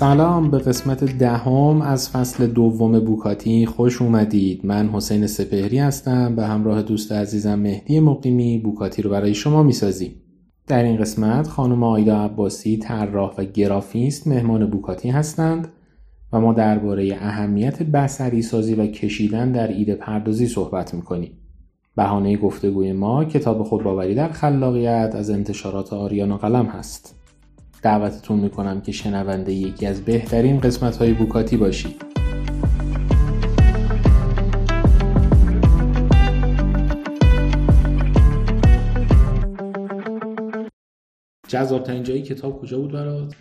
سلام به قسمت دهم از فصل دوم بوکاتی خوش اومدید. من حسین سپهری هستم به همراه دوست عزیزم مهدی مقیمی بوکاتی رو برای شما می‌سازیم. در این قسمت خانم آیدا عباسی طراح و گرافیست مهمان بوکاتی هستند. و ما درباره اهمیت بسری سازی و کشیدن در ایده پردازی صحبت می‌کنیم. بهانه گفتگوی ما کتاب خودباوری در خلاقیت از انتشارات آریانا قلم هست. دعوتتون می‌کنم که شنونده یکی از بهترین قسمت های بوکاتی باشید. جذاب جایی کتاب کجا بود برات؟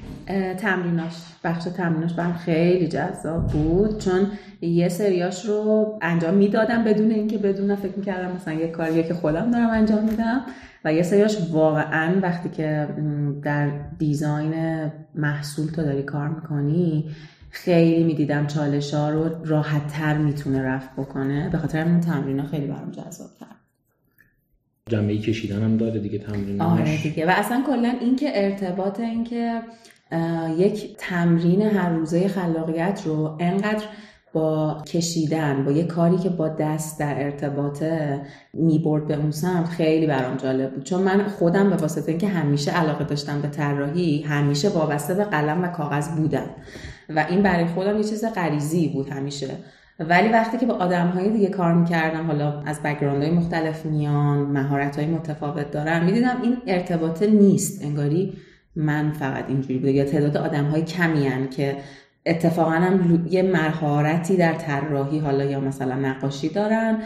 تمریناش بخش تمریناش برام خیلی جذاب بود چون یه سریاش رو انجام می‌دادم بدون اینکه بدون فکر می‌کردم مثلا یه کاریه که خودم دارم انجام میدم. و یه سریاش واقعا وقتی که در دیزاین محصول تو داری کار می‌کنی خیلی می‌دیدم چالش ها رو راحت تر می‌تونه رفت بکنه. به خاطر این تمرین خیلی برام جذاب کرد جنبه کشیدن هم داره دیگه تمرین آره دیگه. و اصلا کلا اینکه ارتباط اینکه یک تمرین هر روزه خلاقیت رو انقدر با کشیدن با یه کاری که با دست در ارتباطه می‌برد به اون سمت خیلی برام جالب بود. چون من خودم به واسطه اینکه همیشه علاقه داشتم به طراحی همیشه وابسته به قلم و کاغذ بودم. و این برای خودم یه چیز غریزی بود همیشه. ولی وقتی که با آدم های دیگه کار می‌کردم حالا از بگراند های مختلف میان مهارت های متفاوت دارم می‌دیدم این ارتباطه نیست. انگاری من فقط اینجوری بوده. یا تعداد آدم های کمی که اتفاقا هم یه مهارتی در طراحی حالا یا مثلا نقاشی دارن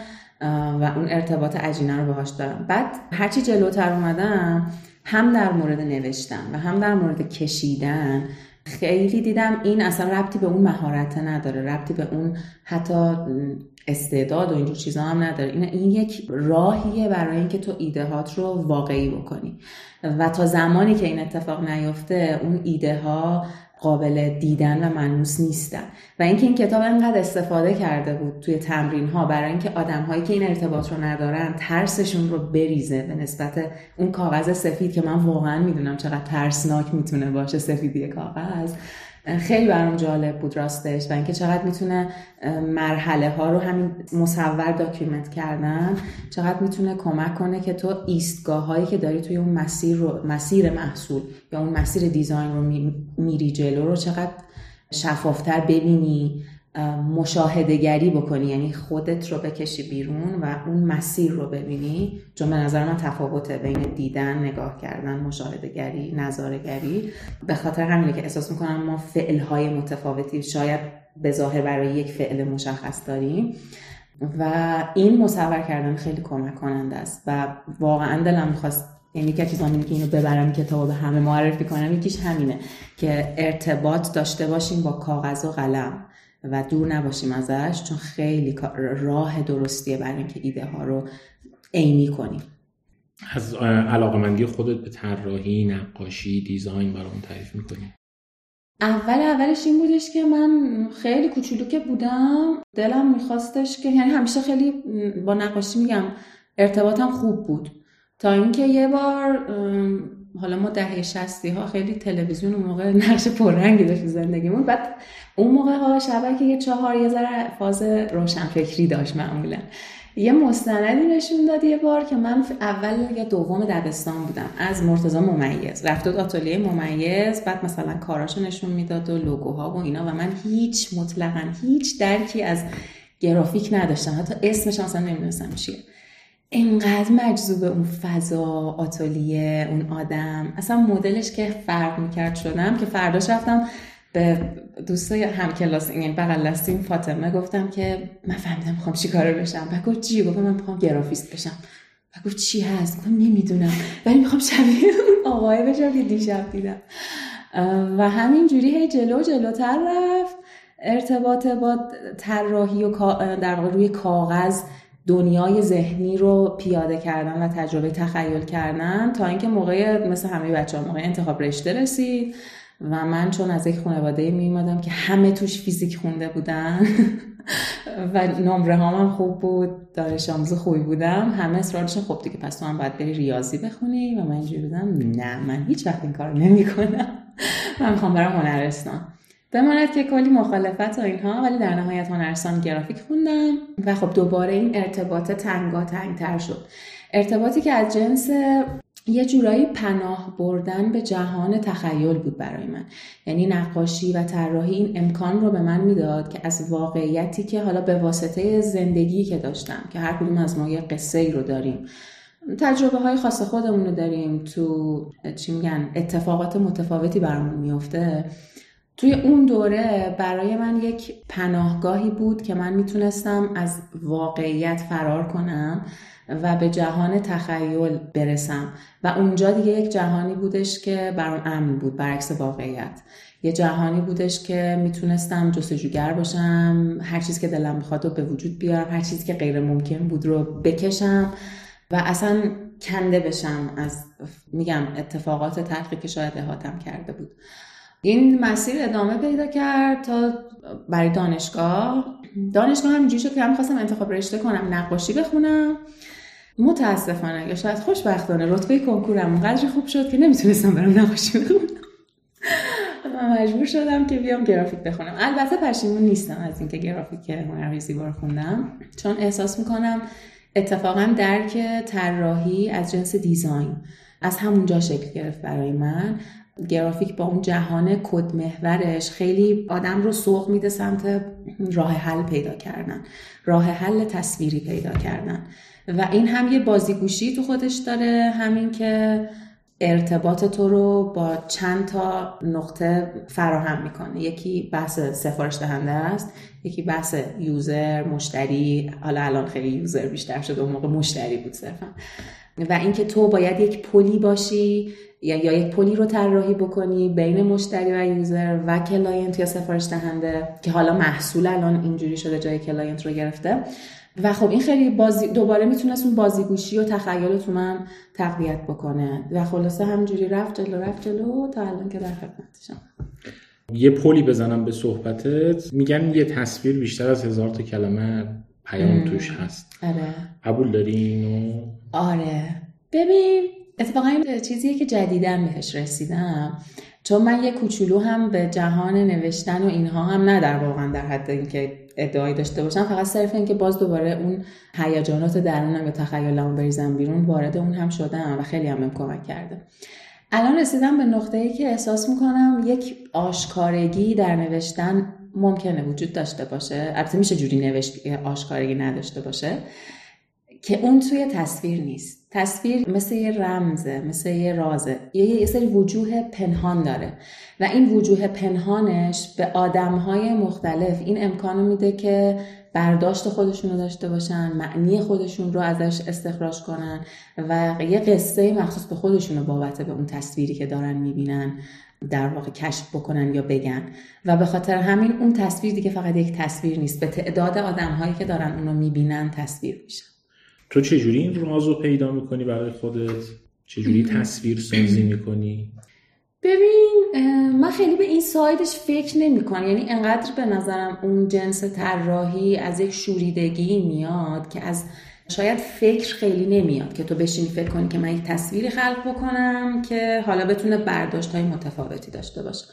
و اون ارتباط عجینه رو باهاش دارن بعد هرچی جلوتر اومدم هم در مورد نوشتن و هم در مورد کشیدن خیلی دیدم این اصلا ربطی به اون مهارت نداره ربطی به اون حتی استعداد و اینجور چیزا هم نداره. این, این یک راهیه برای اینکه تو ایده هات رو واقعی بکنی. و تا زمانی که این اتفاق نیفته اون ایده ها قابل دیدن و منوس نیستن. و اینکه این کتاب انقدر استفاده کرده بود توی تمرین ها برای اینکه آدم هایی که این ارتباط رو ندارن ترسشون رو بریزه به نسبت اون کاغذ سفید که من واقعا می‌دونم چقدر ترسناک می‌تونه باشه سفیدی کاغذ. خیلی برام جالب بود راستش و اینکه چقدر می‌تونه مرحله ها رو همین مصور document کردن چقدر می‌تونه کمک کنه که تو ایستگاه هایی که داری توی اون مسیر رو مسیر محصول یا اون مسیر دیزاین رو میری جلو رو چقدر شفافتر ببینی. مشاهدگری بکنی. یعنی خودت رو بکشی بیرون و اون مسیر رو ببینی. چون به نظر من تفاوته بین دیدن نگاه کردن مشاهدگری نظارگری به خاطر همینه که احساس می‌کنم ما فعلهای متفاوتی شاید به ظاهر برای یک فعل مشخص داریم. و این مصور کردن خیلی کمک کننده است. و واقعا دلم می‌خواست یعنی که چیزا که اینو ببرم کتاب به همه معرفی کنم. یکیش همینه که ارتباط داشته باشیم با کاغذ و قلم. و دور نباشیم ازش چون خیلی راه درستیه برای اینکه ایده ها رو عینی کنیم. از علاقمندی خودت به طراحی نقاشی دیزاین برام تعریف می‌کنی؟ اول اولش این بودش که من خیلی کوچولو که بودم. دلم میخواستش که یعنی همیشه خیلی با نقاشی میگم ارتباطم خوب بود. تا اینکه یه بار حالا ما دهه شستی ها خیلی تلویزیون اون موقع نقش پررنگی داشت زندگیمون. بعد اون موقع ها شبکه یه چهار یه ذره فاز روشنفکری داشت معمولا. یه مستندی نشون داد یه بار که من اول یا دوم دبستان بودم. از مرتضی ممیز. رفت داد آتلیه ممیز بعد مثلا کاراشو نشون می‌داد و لوگوها و اینا و من هیچ مطلقا هیچ درکی از گرافیک نداشتم. حتی اسمش اصلا نمی‌دونستم چیه. انقدر مجذوب اون فضا آتلیه اون آدم. اصلا مدلش که فرق می‌کرد شدم که فرداش رفتم به دوستای هم کلاس یعنی بغل دستیم فاطمه گفتم که من فهمیدم می‌خوام چیکاره بشم. و گفت چی؟ گفتم من می‌خوام گرافیست بشم. و گفت چی هست؟ گفتم نمی‌دونم. ولی می‌خوام شبیه اون آقای بشم که دیشب دیدم. و همین جوری هی جلو جلوتر رفت. ارتباط با طراحی و در روی کاغذ دنیای ذهنی رو پیاده کردن و تجربه تخیل کردن تا اینکه موقع مثل همه بچه ها موقع انتخاب رشته رسید و من چون از یک خانواده می که همه توش فیزیک خونده بودن و نمره هم خوب بود دانش آموز خوبی بودم همه اصرار خب دیگه پس تو هم باید بری ریاضی بخونی و من اینجوری بودم نه من هیچ وقت این کار نمی کنم من می‌خوام برم هنرستان. بماند که کلی مخالفت و اینها ولی در نهایت هنرستان گرافیک خوندم و خب دوباره این ارتباط تنگا تنگتر شد. ارتباطی که از جنس یه جورایی پناه بردن به جهان تخیل بود برای من. یعنی نقاشی و طراحی این امکان رو به من می‌داد که از واقعیتی که حالا به واسطه زندگی که داشتم که هر کدوم از ما یه قصه ای رو داریم تجربه های خاص خودمون رو داریم تو چی میگن اتفاقات متفاوتی برامون میفته توی اون دوره برای من یک پناهگاهی بود که من می‌تونستم از واقعیت فرار کنم و به جهان تخیل برسم. و اونجا دیگه یک جهانی بودش که برام امن بود برعکس واقعیت. یه جهانی بودش که می‌تونستم جستجوگر باشم هر چیزی که دلم می‌خواد رو به وجود بیارم هر چیزی که غیر ممکن بود رو بکشم و اصلا کنده بشم از میگم اتفاقات تلخی که شاید احاتم کرده بود. این مسیر ادامه پیدا کرد تا برای دانشگاه. دانشگاه همینجوری شد که هم خواستم انتخاب رشته کنم نقاشی بخونم. متاسفانه یا شاید خوشبختانه رتبه کنکورم اونقدر خوب شد که نمی‌تونستم برم نقاشی بخونم. من مجبور شدم که بیام گرافیک بخونم. البته پشیمون نیستم از اینکه گرافیک هنرهای زیبا خوندم. چون احساس می‌کنم اتفاقا درک طراحی از جنس دیزاین از همونجا شکل گرفت برای من. گرافیک با اون جهان کد محورش خیلی آدم رو سوق میده سمت راه حل پیدا کردن راه حل تصویری پیدا کردن. و این هم یه بازیگوشی تو خودش داره همین که ارتباط تو رو با چند تا نقطه فراهم می‌کنه. یکی بحث سفارش دهنده است یکی بحث user مشتری. حالا الان خیلی user بیشتر شده اون موقع مشتری بود صرفا. و اینکه تو باید یک پلی باشی یا یا یک پلی رو طراحی بکنی بین مشتری و user و client یا سفارش دهنده که حالا محصول الان اینجوری شده جای client رو گرفته. و خب این خیلی بازی دوباره می‌تونست اون بازیگوشی و تخیل تو من تقویت بکنه. و خلاصه همجوری رفت جلو رفت جلو تا الان که در خدمتشم یه پلی بزنم به صحبتت. میگن یه تصویر بیشتر از هزار تا کلمه پیام توش هست. آره. قبول داری اینو آره. ببین اتفاقا این چیزیه که جدیدن بهش رسیدم. چون من یه کوچولو هم به جهان نوشتن و اینها هم نه در واقعا در حد اینکه ادعایی داشته باشم. فقط صرف اینکه باز دوباره اون هیجانات درونم یا تخیلمو بریزم بیرون وارد اون هم شدم و خیلی هم کمک کرده. الان رسیدم به نقطه ای که احساس می‌کنم یک آشکارگی در نوشتن ممکنه وجود داشته باشه. البته میشه جوری نوشت آشکارگی نداشته باشه. که اون توی تصویر نیست. تصویر مثل یه رمزه مثل یه رازه. یه یه سری وجوه پنهان داره. و این وجوه پنهانش به آدمهای مختلف این امکانو میده که برداشت خودشون رو داشته باشن معنی خودشون رو ازش استخراج کنن و یه قصه مخصوص به خودشون رو بابت به اون تصویری که دارن می‌بینن. در واقع کشف بکنن یا بگن. و به خاطر همین اون تصویر دیگه فقط یک تصویر نیست. به تعداد آدم که دارن اونو می‌بینن تصویر میشه. تو چجوری این راز رو پیدا می‌کنی برای خودت؟ چجوری تصویر سازی می‌کنی؟ ببین من خیلی به این سایدش فکر نمی کنم یعنی انقدر به نظرم اون جنس طراحی از یک شوریدگی میاد که از شاید فکر خیلی نمیاد که تو بشینی فکر کنی که من یک تصویری خلق بکنم که حالا بتونه برداشت های متفاوتی داشته باشه.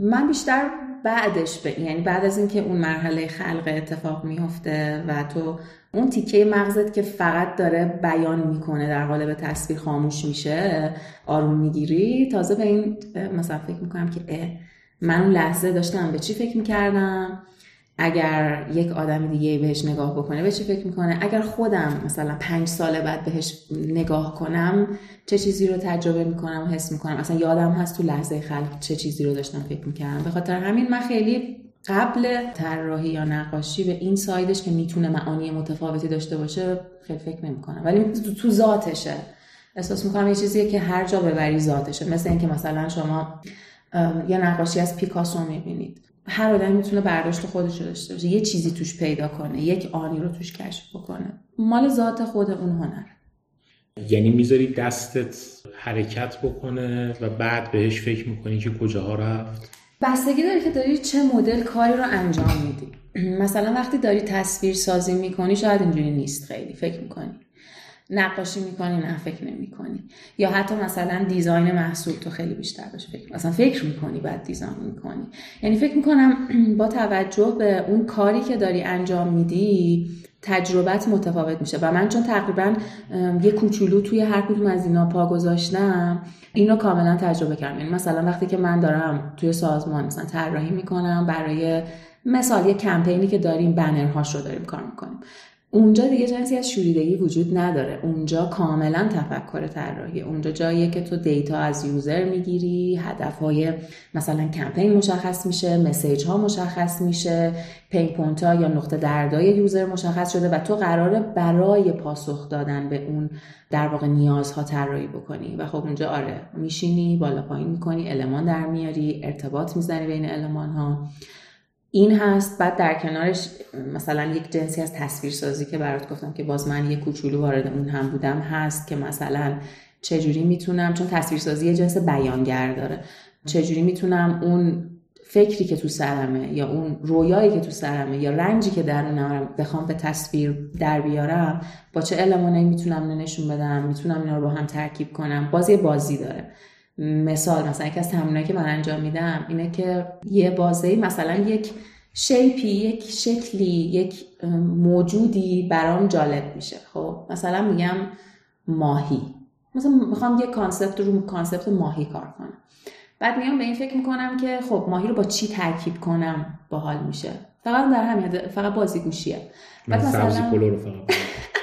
من بیشتر بعدش به یعنی بعد از اینکه اون مرحله خلق اتفاق میفته و تو اون تیکه مغزت که فقط داره بیان می‌کنه در قالب تصویر خاموش میشه آروم می‌گیری تازه به این مثلا فکر می‌کنم که اه من اون لحظه داشتم به چی فکر می‌کردم؟ اگر یک آدم دیگه بهش نگاه بکنه به چی فکر می‌کنه؟ اگر خودم مثلا پنج سال بعد بهش نگاه کنم چه چیزی رو تجربه می‌کنم و حس می‌کنم؟ اصلا یادم هست تو لحظه خلق چه چیزی رو داشتم فکر می‌کردم. به خاطر همین من خیلی قبل طراحی یا نقاشی به این سایدش که می‌تونه معانی متفاوتی داشته باشه خیلی فکر نمی‌کنم. ولی تو ذاتشه. احساس می‌کنم یه چیزیه که هر جا ببری ذاتشه. مثل اینکه مثلا شما یه نقاشی از پیکاسو می‌بینید. هر آدمی می‌تونه برداشت خودش رو داشته باشه یه چیزی توش پیدا کنه یک آنی رو توش کشف بکنه. مال ذات خود اون هنر. یعنی می‌ذاری دستت حرکت بکنه و بعد بهش فکر می‌کنی که کجاها رفت؟ بستگی داره که داری چه مدل کاری رو انجام میدی. مثلا وقتی داری تصویر سازی می‌کنی شاید اینجوری نیست خیلی فکر می‌کنی. نقاشی می‌کنی نه فکر نمی‌کنی. یا حتی مثلا دیزاین محصول تو خیلی بیشتر بهش فکر مثلا فکر می‌کنی بعد دیزاین می‌کنی. یعنی فکر می‌کنم با توجه به اون کاری که داری انجام میدی تجربت متفاوت میشه. و من چون تقریبا یه کوچولو توی هر کدوم از اینا پا گذاشتم اینو کاملا تجربه کردم. یعنی مثلا وقتی که من دارم توی سازمان مثلا طراحی می‌کنم برای مثال یه کمپینی که داریم بنرهاش رو داریم کار می‌کنیم. اونجا دیگه جنسی از شوریدگی وجود نداره. اونجا کاملا تفکر طراحی اونجا جاییه که تو دیتا از یوزر می‌گیری هدفهای مثلا کمپین مشخص میشه مسیج ها مشخص میشه پین پونت ها یا نقطه دردای یوزر مشخص شده و تو قراره برای پاسخ دادن به اون در واقع نیازها طراحی بکنی. و خب اونجا آره میشینی بالا پایین می‌کنی المان در میاری ارتباط می‌زنی بین المان ها این هست بعد در کنارش مثلا یک جنسی از تصویرسازی که برات گفتم که باز من یه کوچولو وارد اون هم بودم هست که مثلا چجوری می‌تونم چون تصویرسازی یه جنس بیانگر داره. چجوری می‌تونم اون فکری که تو سرمه یا اون رویایی که تو سرمه یا رنجی که درونم بخوام به تصویر در بیارم با چه المانی می‌تونم نشون بدم می‌تونم اینا رو با هم ترکیب کنم بازی بازی داره. مثال مثلا یکی از تمرینایی که من انجام میدم اینه که یه بازه مثلا یک shape ی یک شکلی یک موجودی برام جالب میشه خب؟ مثلا میگم ماهی. مثلا می‌خوام یه concept رو concept ماهی کار کنم. بعد میام به این فکر می‌کنم که خب ماهی رو با چی ترکیب کنم؟ باحال میشه. فقط در همین فقط بازیگوشیه. بعد مثلا رو فقط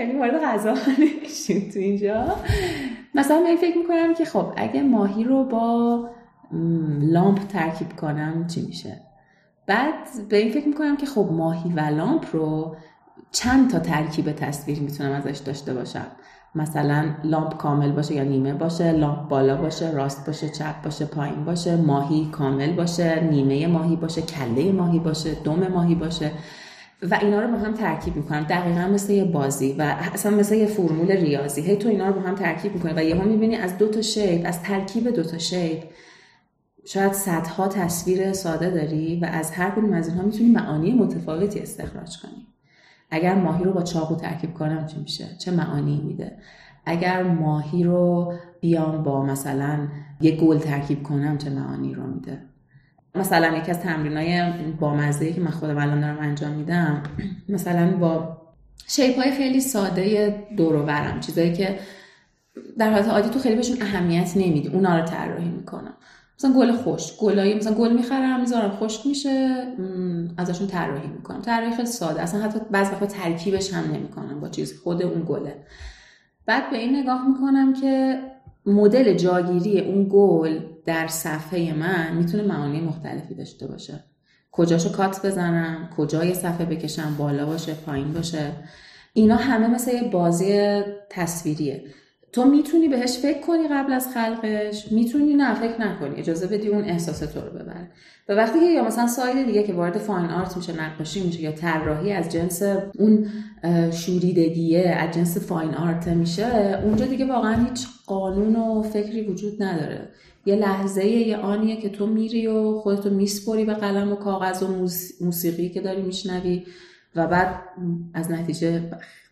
خیلی وارد غذا نمیشیم تو اینجا. مثلا من فکر می‌کنم که خب اگه ماهی رو با لامپ ترکیب کنم چی میشه؟ بعد به این فکر می‌کنم که خب ماهی و لامپ رو چند تا ترکیب تصویری می‌تونم ازش داشته باشم. مثلا لامپ کامل باشه یا نیمه باشه لامپ بالا باشه راست باشه چپ باشه پایین باشه ماهی کامل باشه نیمه ماهی باشه کله ماهی باشه دم ماهی باشه. و اینا رو با هم ترکیب می‌کنم. دقیقا مثل یه بازی و اصلا مثل یه فرمول ریاضی. هی تو اینا رو با هم ترکیب می‌کنی و یهو می‌بینی از دو تا شیپ از ترکیب دو تا شیپ شاید صدها تصویر ساده داری و از هر کدوم از اینها می‌تونی معانی متفاوتی استخراج کنی. اگر ماهی رو با چاقو ترکیب کنم چی میشه؟ چه معانی میده؟ اگر ماهی رو بیام با مثلا یه گل ترکیب کنم چه معانی رو میده؟ مثلا یکی از تمرینای بامزه که من خودم الان دارم انجام میدم مثلا با شیپ های خیلی ساده دور و برم چیزایی که در حالت عادی تو خیلی بهشون اهمیت نمیدی اونا رو طراحی می‌کنم. مثلا گل خوش گلایی مثلا گل می‌خرم می‌ذارم خشک میشه ازشون طراحی می‌کنم. طراحی خیلی ساده اصلا حتی بعضی وقتا ترکیبش هم نمی‌کنم با چیز خود اون گله. بعد به این نگاه می‌کنم که مدل جاگیری اون گل در صفحه من می‌تونه معانی مختلفی داشته باشه. کجاشو کات بزنم؟ کجای صفحه بکشم؟ بالا باشه؟ پایین باشه؟ اینا همه مثل یه بازی تصویریه. تو می‌تونی بهش فکر کنی قبل از خلقش؟ می‌تونی؟ نه فکر نکنی. اجازه بدی اون احساس تو رو ببره. و وقتی که یا مثلا ساید دیگه که وارد فاین آرت میشه نقاشی میشه یا طراحی از جنس اون شوریدگیه از جنس فاین آرت میشه اونجا دیگه واقعا هیچ قانون و فکری وجود نداره. یه لحظه یه آنیه که تو میری و خودتو میسپری به قلم و کاغذ و موسیقی که داری میشنوی. و بعد از نتیجه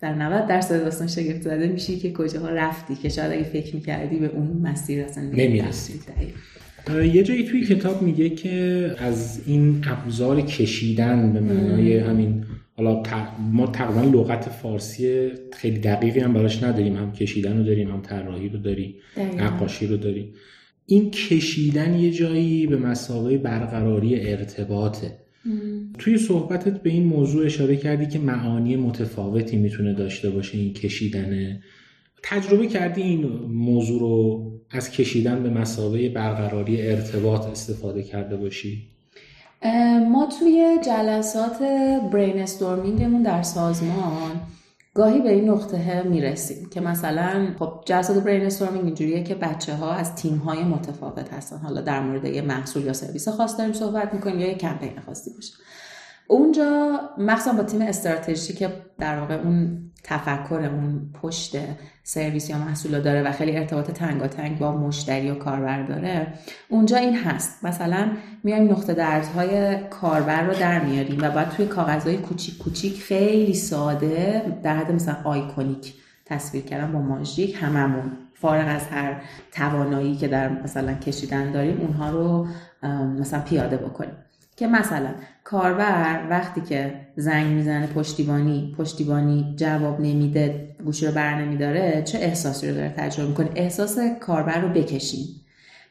در 90 درصد داستان شگفت زده میشی که کجاها رفتی که شاید اگه فکر می‌کردی به اون مسیر اصلا نمی‌رسی. یه جایی توی کتاب میگه که از این ابزار کشیدن به معنای همین حالا ما تقریبا لغت فارسی خیلی دقیقی هم براش نداریم. هم کشیدن رو داریم هم طراحی رو داریم نقاشی رو داریم. این کشیدن یه جایی به مسابقه برقراری ارتباطه. توی صحبتت به این موضوع اشاره کردی که معانی متفاوتی می‌تونه داشته باشه این کشیدنه تجربه کردی این موضوع رو از کشیدن به مسابقه برقراری ارتباط استفاده کرده باشی؟ ما توی جلسات brainstorming مون در سازمان گاهی به این نقطه می‌رسیم که مثلا خب جلسات brainstorming اینجوریه که بچه ها از تیم های متفاوت هستن. حالا در مورد یه محصول یا سرویس خاص داریم صحبت می‌کنیم یا یه کمپین خاصی باشه. اونجا مخصوصا با تیم استراتژی که در واقع اون تفکر اون پشت سرویس یا محصول داره و خیلی ارتباط تنگاتنگ با مشتری و کاربر داره اونجا این هست. مثلا میایم نقطه درزهای کاربر رو در میاریم و باید توی کاغذهای کوچیک کوچیک خیلی ساده در حد مثلا آیکونیک تصویر کردن با ماژیک هممون. فارغ از هر توانایی که در مثلا کشیدن داریم اونها رو مثلا پیاده بکنیم. که مثلا کاربر وقتی که زنگ می‌زنه پشتیبانی پشتیبانی جواب نمیده گوشی رو بر نمیداره چه احساسی رو داره تجربه می‌کنه؟ احساس کاربر رو بکشیم.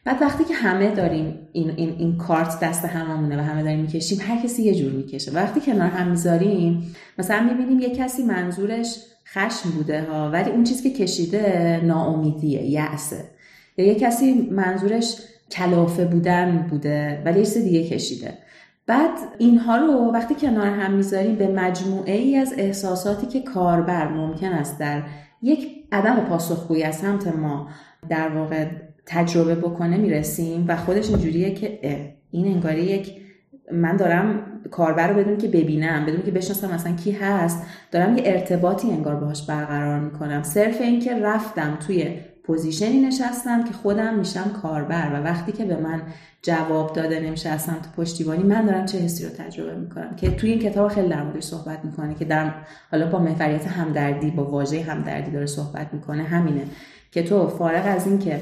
بعد وقتی که همه داریم این, این, این کارت دست هممونه و همه داریم می‌کشیم هر کسی یه جور می‌کشه. وقتی کنار هم می‌ذاریم مثلا می‌بینیم یه کسی منظورش خشم بوده ها ولی اون چیزی که کشیده ناامیدیه یعصه یا یه کسی منظورش کلافه بودن بوده ولی یه دیگه کشیده. بعد اینها رو وقتی کنار هم می‌ذاریم به مجموعه ای از احساساتی که کاربر ممکن است در یک عدم پاسخگویی از سمت ما در واقع تجربه بکنه می‌رسیم و خودش اینجوریه که این انگاری یک من دارم کاربر رو بدون که ببینم بدون که بشناسم مثلا کی هست دارم یه ارتباطی انگار باهاش برقرار می‌کنم. صرف اینکه رفتم توی پوزیشنی نشستم که خودم میشم کاربر و وقتی که به من جواب داده نمیشه از سمت پشتیبانی من دارم چه حسی رو تجربه می‌کنم؟ که توی این کتاب خیلی در موردش صحبت می‌کنه که در حالا با محوریت همدردی با واژه همدردی داره صحبت می‌کنه. همینه که تو فارغ از اینکه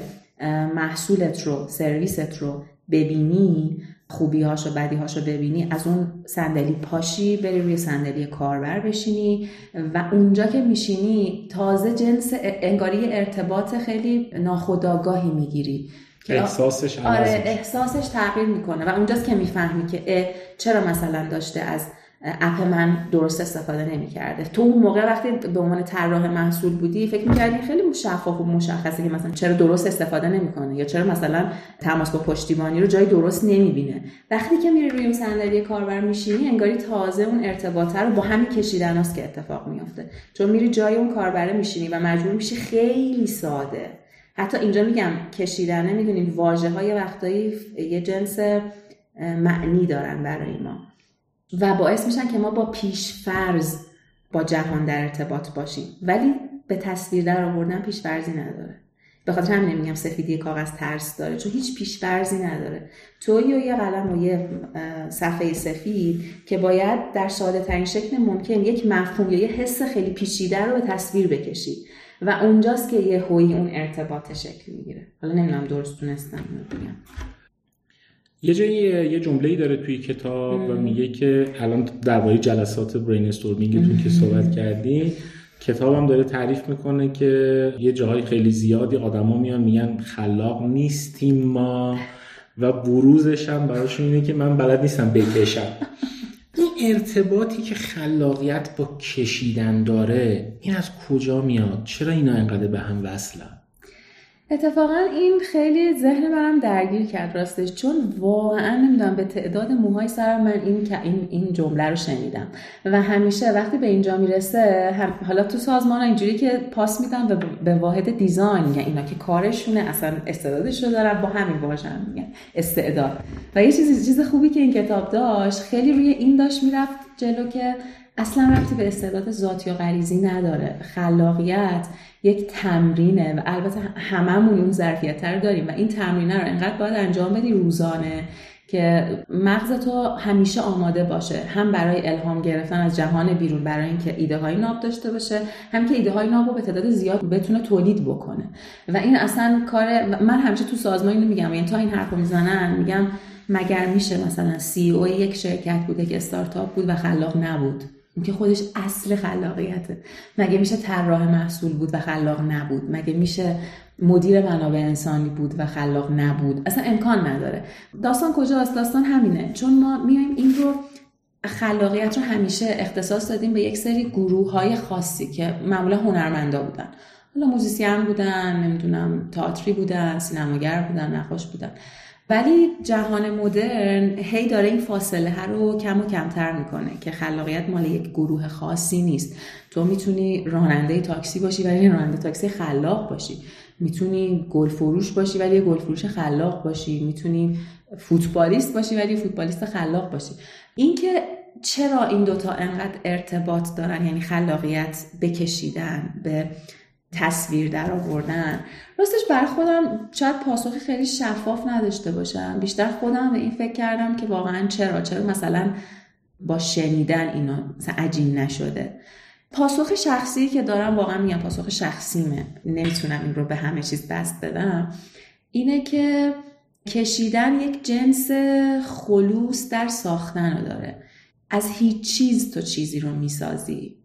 محصولت رو سرویست رو ببینی خوبی هاش و بدی هاش رو ببینی از اون صندلی پاشی بری روی صندلی کاربر بشینی و اونجا که میشینی تازه جنس انگاری ارتباط خیلی ناخودآگاهی می‌گیری. احساسش آره احساسش تغییر می‌کنه و اونجاست که می‌فهمی که چرا مثلا داشته از اپ من درست استفاده نمی‌کرده. تو اون موقع وقتی به عنوان طراح محصول بودی فکر می‌کردی خیلی شفاف و مشخصه که مثلا چرا درست استفاده نمی‌کنه یا چرا مثلا تماس با پشتیبانی رو جای درست نمی‌بینه. وقتی که میری روی صندلی کاربر میشینی انگاری تازه اون ارتباطه رو با همین کشیدن که اتفاق میافته. چون میری جای اون کاربره میشینی و مجبور میشی خیلی ساده. حتی اینجا میگم کشیدنه می‌دونید واژه های وقتایی یه جنس معنی دارن برای ما. و باعث میشن که ما با پیش فرض با جهان در ارتباط باشیم. ولی به تصویر در آوردن پیش فرضی نداره. به خاطر همین نمیگم سفیدی کاغذ ترس داره چون هیچ پیش فرضی نداره. تو یا یه قلم و یه صفحه سفید که باید در ساده ترین شکل ممکن یک مفهوم یا یه حس خیلی پیچیده رو به تصویر بکشی. و اونجاست که یه هوی اون ارتباط شکل می‌گیره. حالا نمی‌دونم درست تونستم بگم. یه جایی یه جمله‌ای داره توی کتاب و میگه که الان درباره جلسات برین استورمینگتون که صحبت کردی کتابم داره تعریف می‌کنه که یه جاهای خیلی زیادی آدما میان میگن خلاق نیستیم ما و بروزش هم براشون اینه که من بلد نیستم بکشم. این ارتباطی که خلاقیت با کشیدن داره این از کجا میاد؟ چرا اینا انقدر به هم وصلن؟ اتفاقا این خیلی ذهن برم درگیر کرد راستش چون واقعا نمی‌دونم به تعداد موهای سر من این این این جمله رو شنیدم. و همیشه وقتی به اینجا می‌رسه حالا تو سازمان اینجوری که پاس میدن به, به واحد دیزاین میگن اینا که کارشونه اصلا استعدادش رو دارن با همین واژن میگن استعداد. و یه چیز چیز خوبی که این کتاب داشت خیلی روی این داشت می‌رفت جلو که اصلا رفتی به استعداد ذاتی یا غریزی نداره خلاقیت یک تمرینه و البته هممون اون ظرفیت رو داریم و این تمرینه رو انقدر باید انجام بدی روزانه که مغز تو همیشه آماده باشه. هم برای الهام گرفتن از جهان بیرون برای اینکه ایده های ناب داشته باشه هم که ایده های ناب رو به تعداد زیاد بتونه تولید بکنه. و این اصلا کار من همیشه تو سازمان اینو میگم یعنی تا این حرفو می‌زنن میگم مگر میشه مثلا سی او یک شرکت بوده که استارتاپ بود و خلاق نبود؟ که خودش اصل خلاقیته. مگه میشه طراح محصول بود و خلاق نبود؟ مگه میشه مدیر منابع انسانی بود و خلاق نبود؟ اصلا امکان نداره. داستان کجاست؟ داستان همینه. چون ما میایم این رو خلاقیت رو همیشه اختصاص دادیم به یک سری گروه های خاصی که معمولا هنرمندا بودن. حالا موزیسین بودن نمی‌دونم تئاتری بودن سینماگر بودن نقاش بودن. ولی جهان مدرن هی داره این فاصله رو کم و کمتر می‌کنه که خلاقیت مال یک گروه خاصی نیست. تو می‌تونی راننده تاکسی باشی ولی راننده تاکسی خلاق باشی. می‌تونی گل فروش باشی ولی گل فروش خلاق باشی. می‌تونی فوتبالیست باشی ولی فوتبالیست خلاق باشی. اینکه چرا این دوتا انقدر ارتباط دارن یعنی خلاقیت بکشیدن به تصویر در آوردن. راستش برای خودم شاید پاسخی خیلی شفاف نداشته باشم. بیشتر خودم به این فکر کردم که واقعا چرا؟ چرا مثلا با شنیدن اینو مثلا عجین نشده؟ پاسخ شخصی که دارم واقعا میگم پاسخ شخصیمه. نمی‌تونم این رو به همه چیز دست بدم. اینه که کشیدن یک جنس خلوص در ساختن رو داره. از هیچ چیز تو چیزی رو می‌سازی.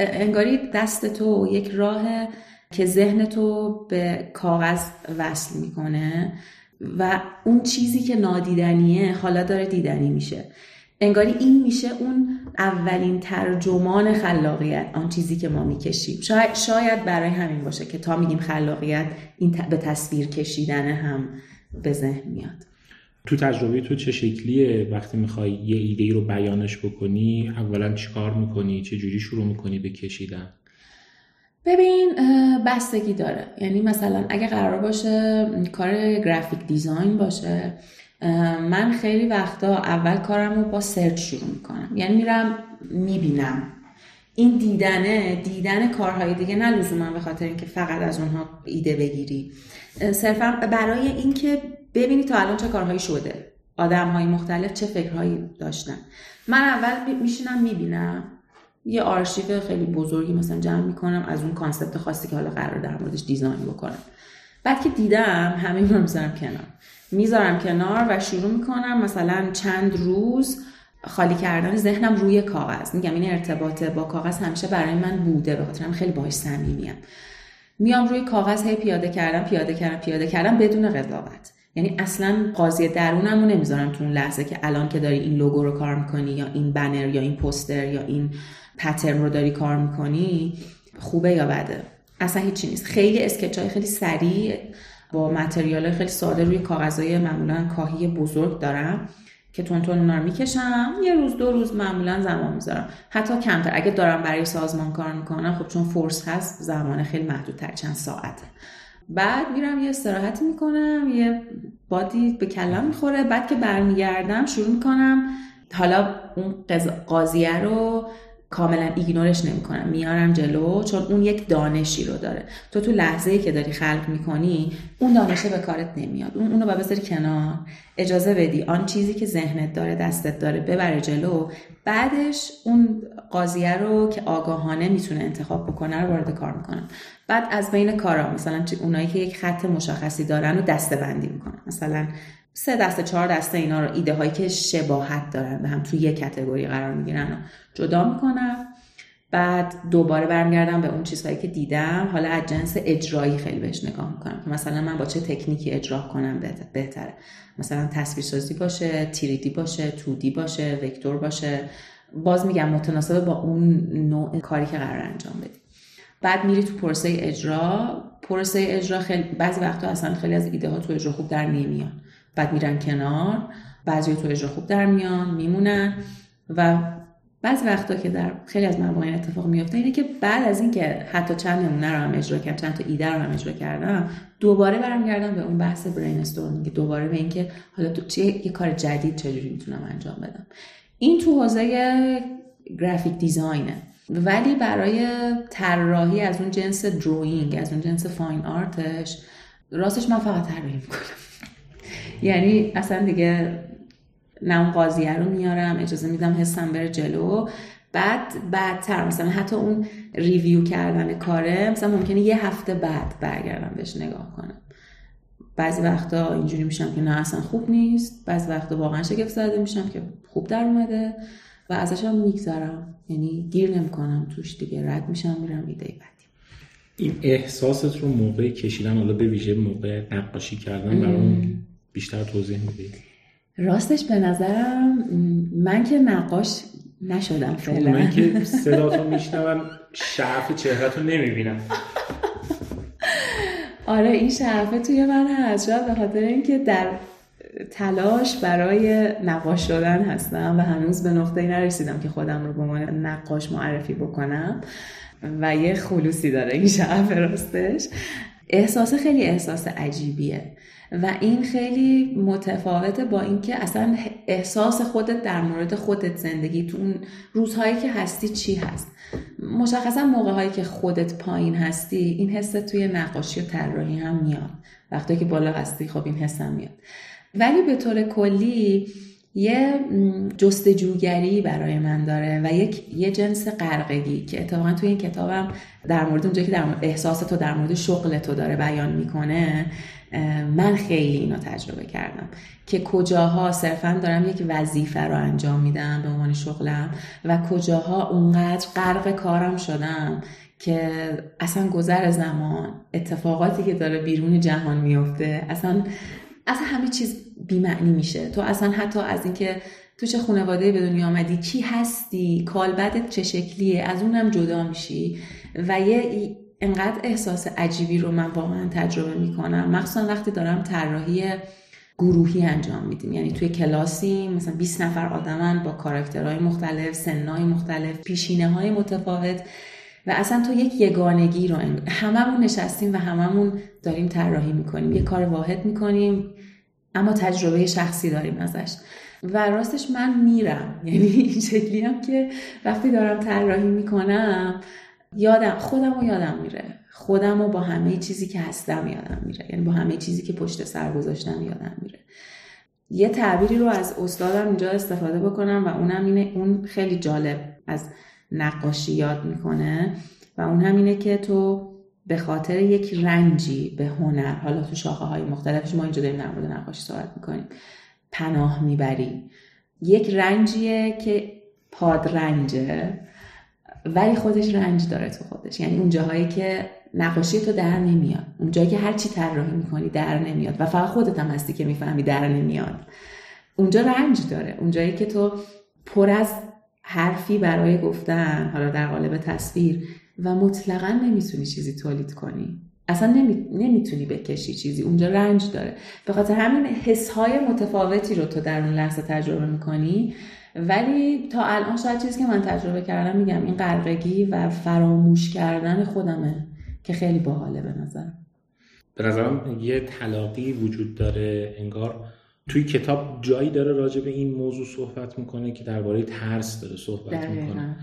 انگاری دست تو یک راه که ذهن تو به کاغذ وصل می‌کنه و اون چیزی که نادیدنیه حالا داره دیدنی میشه. انگاری این میشه اون اولین ترجمان خلاقیت آن چیزی که ما می‌کشیم. شاید, شاید برای همین باشه که تا میگیم خلاقیت این به تصویر کشیدن هم به ذهن میاد. تو تجربه تو چه شکلیه وقتی می‌خوای یه ایده ای رو بیانش بکنی؟ اولا چیکار می‌کنی؟ چه جوری شروع می‌کنی به کشیدن؟ ببین بستگی داره. یعنی مثلا اگه قرار باشه کار گرافیک دیزاین باشه من خیلی وقتا اول کارم رو با سرچ شروع می‌کنم. یعنی میرم می‌بینم. این دیدنه دیدن کارهای دیگه نه لزوما به خاطر اینکه فقط از اونها ایده بگیری. صرفا برای اینکه ببینی تا الان چه کارهایی شده. آدم های مختلف چه فکرهایی داشتن. من اول میشینم می‌بینم. یه آرشیو خیلی بزرگی مثلا جمع می‌کنم از اون concept خاصی که حالا قرار در موردش design بکنم. بعد که دیدم همه رو می‌ذارم کنار. می‌ذارم کنار و شروع می‌کنم مثلا چند روز خالی کردن ذهنم روی کاغذ. میگم این ارتباط با کاغذ همیشه برای من بوده به خاطر خیلی باهاش صمیمیم. میام روی کاغذ هی پیاده کردم پیاده کردم پیاده کردم بدون قضاوت. یعنی اصلا قاضی درونم رو نمی‌ذارم تو اون لحظه که الان که داری این لوگو رو کار می‌کنی یا این بنر یا این پوستر یا این پترن رو داری کار می‌کنی خوبه یا بده؟ اصلا هیچی نیست. خیلی اسکچ های خیلی سریع با متریال خیلی ساده روی کاغذهای معمولا کاهی بزرگ دارم که تون تون اونا رو می‌کشم. یه روز دو روز معمولا زمان می‌ذارم. حتی کمتر. اگه دارم برای سازمان کار می‌کنم خب چون فورس هست زمان خیلی محدودتر چند ساعته. بعد میرم یه استراحتی می‌کنم یه بادی به کلم می‌خوره. بعد که برمیگردم شروع می‌کنم. حالا اون قاضیه رو کاملا ایگنورش نمی‌کنم. میارم جلو چون اون یک دانشی رو داره. تو تو لحظه ای که داری خلق می‌کنی اون دانشه به کارت نمیاد. اون اونو بذاری کنار. اجازه بدی آن چیزی که ذهنت داره دستت داره ببره جلو. بعدش اون قاضیه رو که آگاهانه می‌تونه انتخاب بکنه رو وارد کار می‌کنم. بعد از بین کارا مثلا اونایی که یک خط مشخصی دارن رو دسته بندی می‌کنم مثلا سه دسته چهار دسته اینا رو ایده هایی که شباهت دارن به هم توی یک کتگوری قرار می‌گیرن و جدا می‌کنم. بعد دوباره برمیگردم به اون چیزهایی که دیدم. حالا از جنس اجرایی خیلی بهش نگاه می‌کنم مثلا من با چه تکنیکی اجرا کنم بهتره. مثلا تصویرسازی باشه تیریدی باشه تودی باشه وکتور باشه. باز میگم متناسب با اون نوع کاری که قرار انجام بدی. بعد میری تو پروسه اجرا. پروسه اجرا خیلی بعضی وقتا اصلا خیلی از ایده ها تو اجرا خوب در نمیان. بعد میرن کنار. بعضی تو اجرا خوب در میان میمونن. و بعضی وقتا که در خیلی از مواقع اتفاق میفته اینه که بعد از اینکه حتی چند نمونه رو هم اجرا کردم چند تا ایده رو هم اجرا کردم دوباره برمیگردم به اون بحث brainstorming دوباره به اینکه حالا تو چه یه کار جدید چجوری می‌تونم انجام بدم. این تو حوزه graphic design ه ولی برای طراحی از اون جنس drawing از اون جنس fine art ش راستش من فقط طراحی می‌کنم. یعنی اصلا دیگه نه اون قاضیه رو میارم اجازه میدم حسم بره جلو. بعد بعدتر مثلا حتی اون ریویو کردن کاره مثلا ممکنه یه هفته بعد برگردم بهش نگاه کنم. بعضی وقتا اینجوری میشم که نه اصلا خوب نیست. بعضی وقتا واقعا شگفت زده میشم که خوب در اومده و ازش هم میگذرم. یعنی گیر نمی‌کنم توش دیگه رد میشم میرم ایده بعدی. این احساست رو موقع کشیدن حالا به ویژه موقع نقاشی کردن برام بیشتر توضیح می‌دید راستش به نظرم من که نقاش نشدم فعلا. من که صداتو میشنوم شرف چهرت رو نمی‌بینم. آره این شرفه توی من هست. شاید به خاطر اینکه در تلاش برای نقاش شدن هستم و هنوز به نقطه نرسیدم که خودم رو به عنوان نقاش معرفی بکنم و یه خلوصی داره این شرف راستش. احساس خیلی احساس عجیبیه و این خیلی متفاوته با اینکه اصلا احساس خودت در مورد خودت زندگی تو اون روزهایی که هستی چی هست. مشخصا موقع هایی که خودت پایین هستی این حس توی نقاشی و طراحی هم میاد. وقتی که بالا هستی خب این حس هم میاد. ولی به طور کلی یه جستجوگری برای من داره و یک یه جنس غرقگی که اتفاقا توی این کتابم در مورد اونجایی که در مورد احساس تو در مورد شغل تو داره بیان می‌کنه من خیلی اینو تجربه کردم که کجاها صرفا دارم یک وظیفه رو انجام میدم به عنوان شغلم و کجاها اونقدر غرق کارم شدم که اصلا گذر زمان اتفاقاتی که داره بیرون جهان میفته اصلا اصلا همه چیز بیمعنی میشه. تو اصلا حتی از اینکه تو چه خانواده به دنیا آمدی کی هستی کالبدت چه شکلیه از اونم جدا میشی و یه انقدر احساس عجیبی رو من واقعا تجربه می‌کنم. مخصوصا وقتی دارم طراحی گروهی انجام میدیم. یعنی توی کلاسی مثلا 20 نفر آدمن با کاراکترهای مختلف سنهای مختلف پیشینه های متفاوت و اصلا تو یک یگانگی رو هممون نشستیم و هممون داریم طراحی می‌کنیم. یه کار واحد می‌کنیم. اما تجربه شخصی داریم ازش. و راستش من میرم. یعنی این شکلی هم که وقتی دارم طراحی می‌کنم یادم خودم رو یادم میره. خودم رو با همه چیزی که هستم یادم میره. یعنی با همه چیزی که پشت سر گذاشتم یادم میره. یه تعبیری رو از استادم اینجا استفاده بکنم و اونم اینه اون خیلی جالب از نقاشی یاد می‌کنه و اون هم اینه که تو به خاطر یک رنجی به هنر حالا تو شاخه های مختلفش ما اینجا داریم در مورد نقاشی صحبت می‌کنیم پناه می‌بری. یک رنجیه که پادرنجه ولی خودش رنج داره تو خودش. یعنی اون جاهایی که نقاشی تو در نمیاد. اون جایی که هر چی طراحی می‌کنی در نمیاد و فقط خودت هم هستی که می‌فهمی در نمیاد. اونجا رنج داره. اون جایی که تو پر از حرفی برای گفتن حالا در قالب تصویر و مطلقا نمی‌تونی چیزی تولید کنی. اصلا نمی... نمی‌تونی بکشی چیزی. اونجا رنج داره. به خاطر همین حسهای متفاوتی رو تو در اون لحظه تجربه می‌کنی. ولی تا الان شاید چیزی که من تجربه کردم میگم این قرقگی و فراموش کردن خودمه که خیلی باحاله به نظر. به نظرم یه تلاقی وجود داره. انگار توی کتاب جایی داره راجع به این موضوع صحبت می‌کنه که درباره ترس داره صحبت می‌کنه.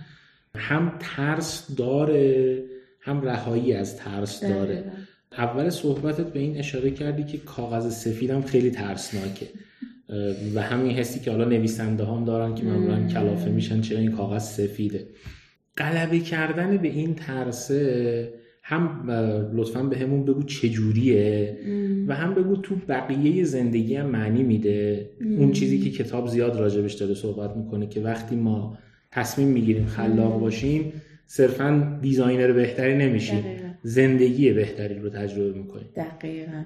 هم ترس داره هم رهایی از ترس داره. اول صحبتت به این اشاره کردی که کاغذ سفیدم خیلی ترسناکه. و همین حسی که حالا نویسنده هم دارن که معمولا کلافه میشن چرا این کاغذ سفیده. غلبه کردن به این ترسه هم لطفا به همون بگو چجوریه و هم بگو تو بقیه زندگی هم معنی میده. اون چیزی که کتاب زیاد راجبش داره صحبت می‌کنه که وقتی ما تصمیم می‌گیریم خلاق باشیم صرفا دیزاینر بهتری نمیشیم. زندگی بهتری رو تجربه می‌کنیم. دقیقا.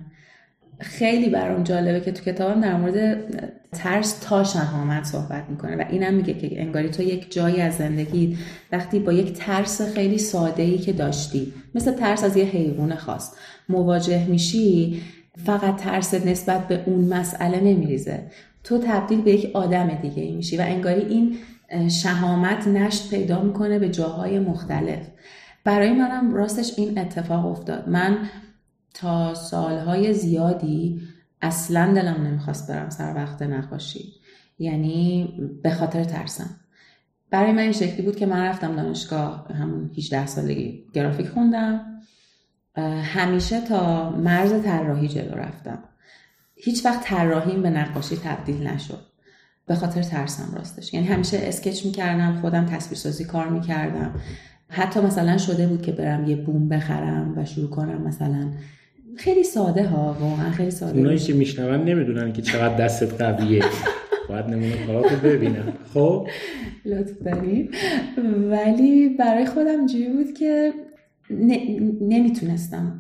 خیلی برام جالبه که تو کتابم در مورد ترس تا شهامت صحبت می‌کنه و اینم میگه که انگاری تو یک جایی از زندگی وقتی با یک ترس خیلی ساده ای که داشتی مثل ترس از یه حیوان خاص مواجه میشی فقط ترس نسبت به اون مسئله نمیریزه. تو تبدیل به یک آدم دیگه ای میشی و انگاری این شهامت نشت پیدا می‌کنه به جاهای مختلف. برای منم راستش این اتفاق افتاد. من تا سالهای زیادی اصلا دلم نمی‌خواست برم سر وقت نقاشی. یعنی به خاطر ترسم. برای من این شکلی بود که من رفتم دانشگاه همون 18 سالگی گرافیک خوندم. همیشه تا مرز طراحی جلو رفتم. هیچ وقت طراحیم به نقاشی تبدیل نشد. به خاطر ترسم راستش. یعنی همیشه اسکچ می‌کردم خودم تصویرسازی کار می‌کردم. حتی مثلا شده بود که برم یه بوم بخرم و شروع کنم مثلا. خیلی ساده ها واقعا خیلی ساده. اونایی که میشنون نمی‌دونن که چقدر دستت قویه. باید نمونه کاراتو ببینم خب؟ لطف داریم. ولی برای خودم جوری بود که نمی‌تونستم.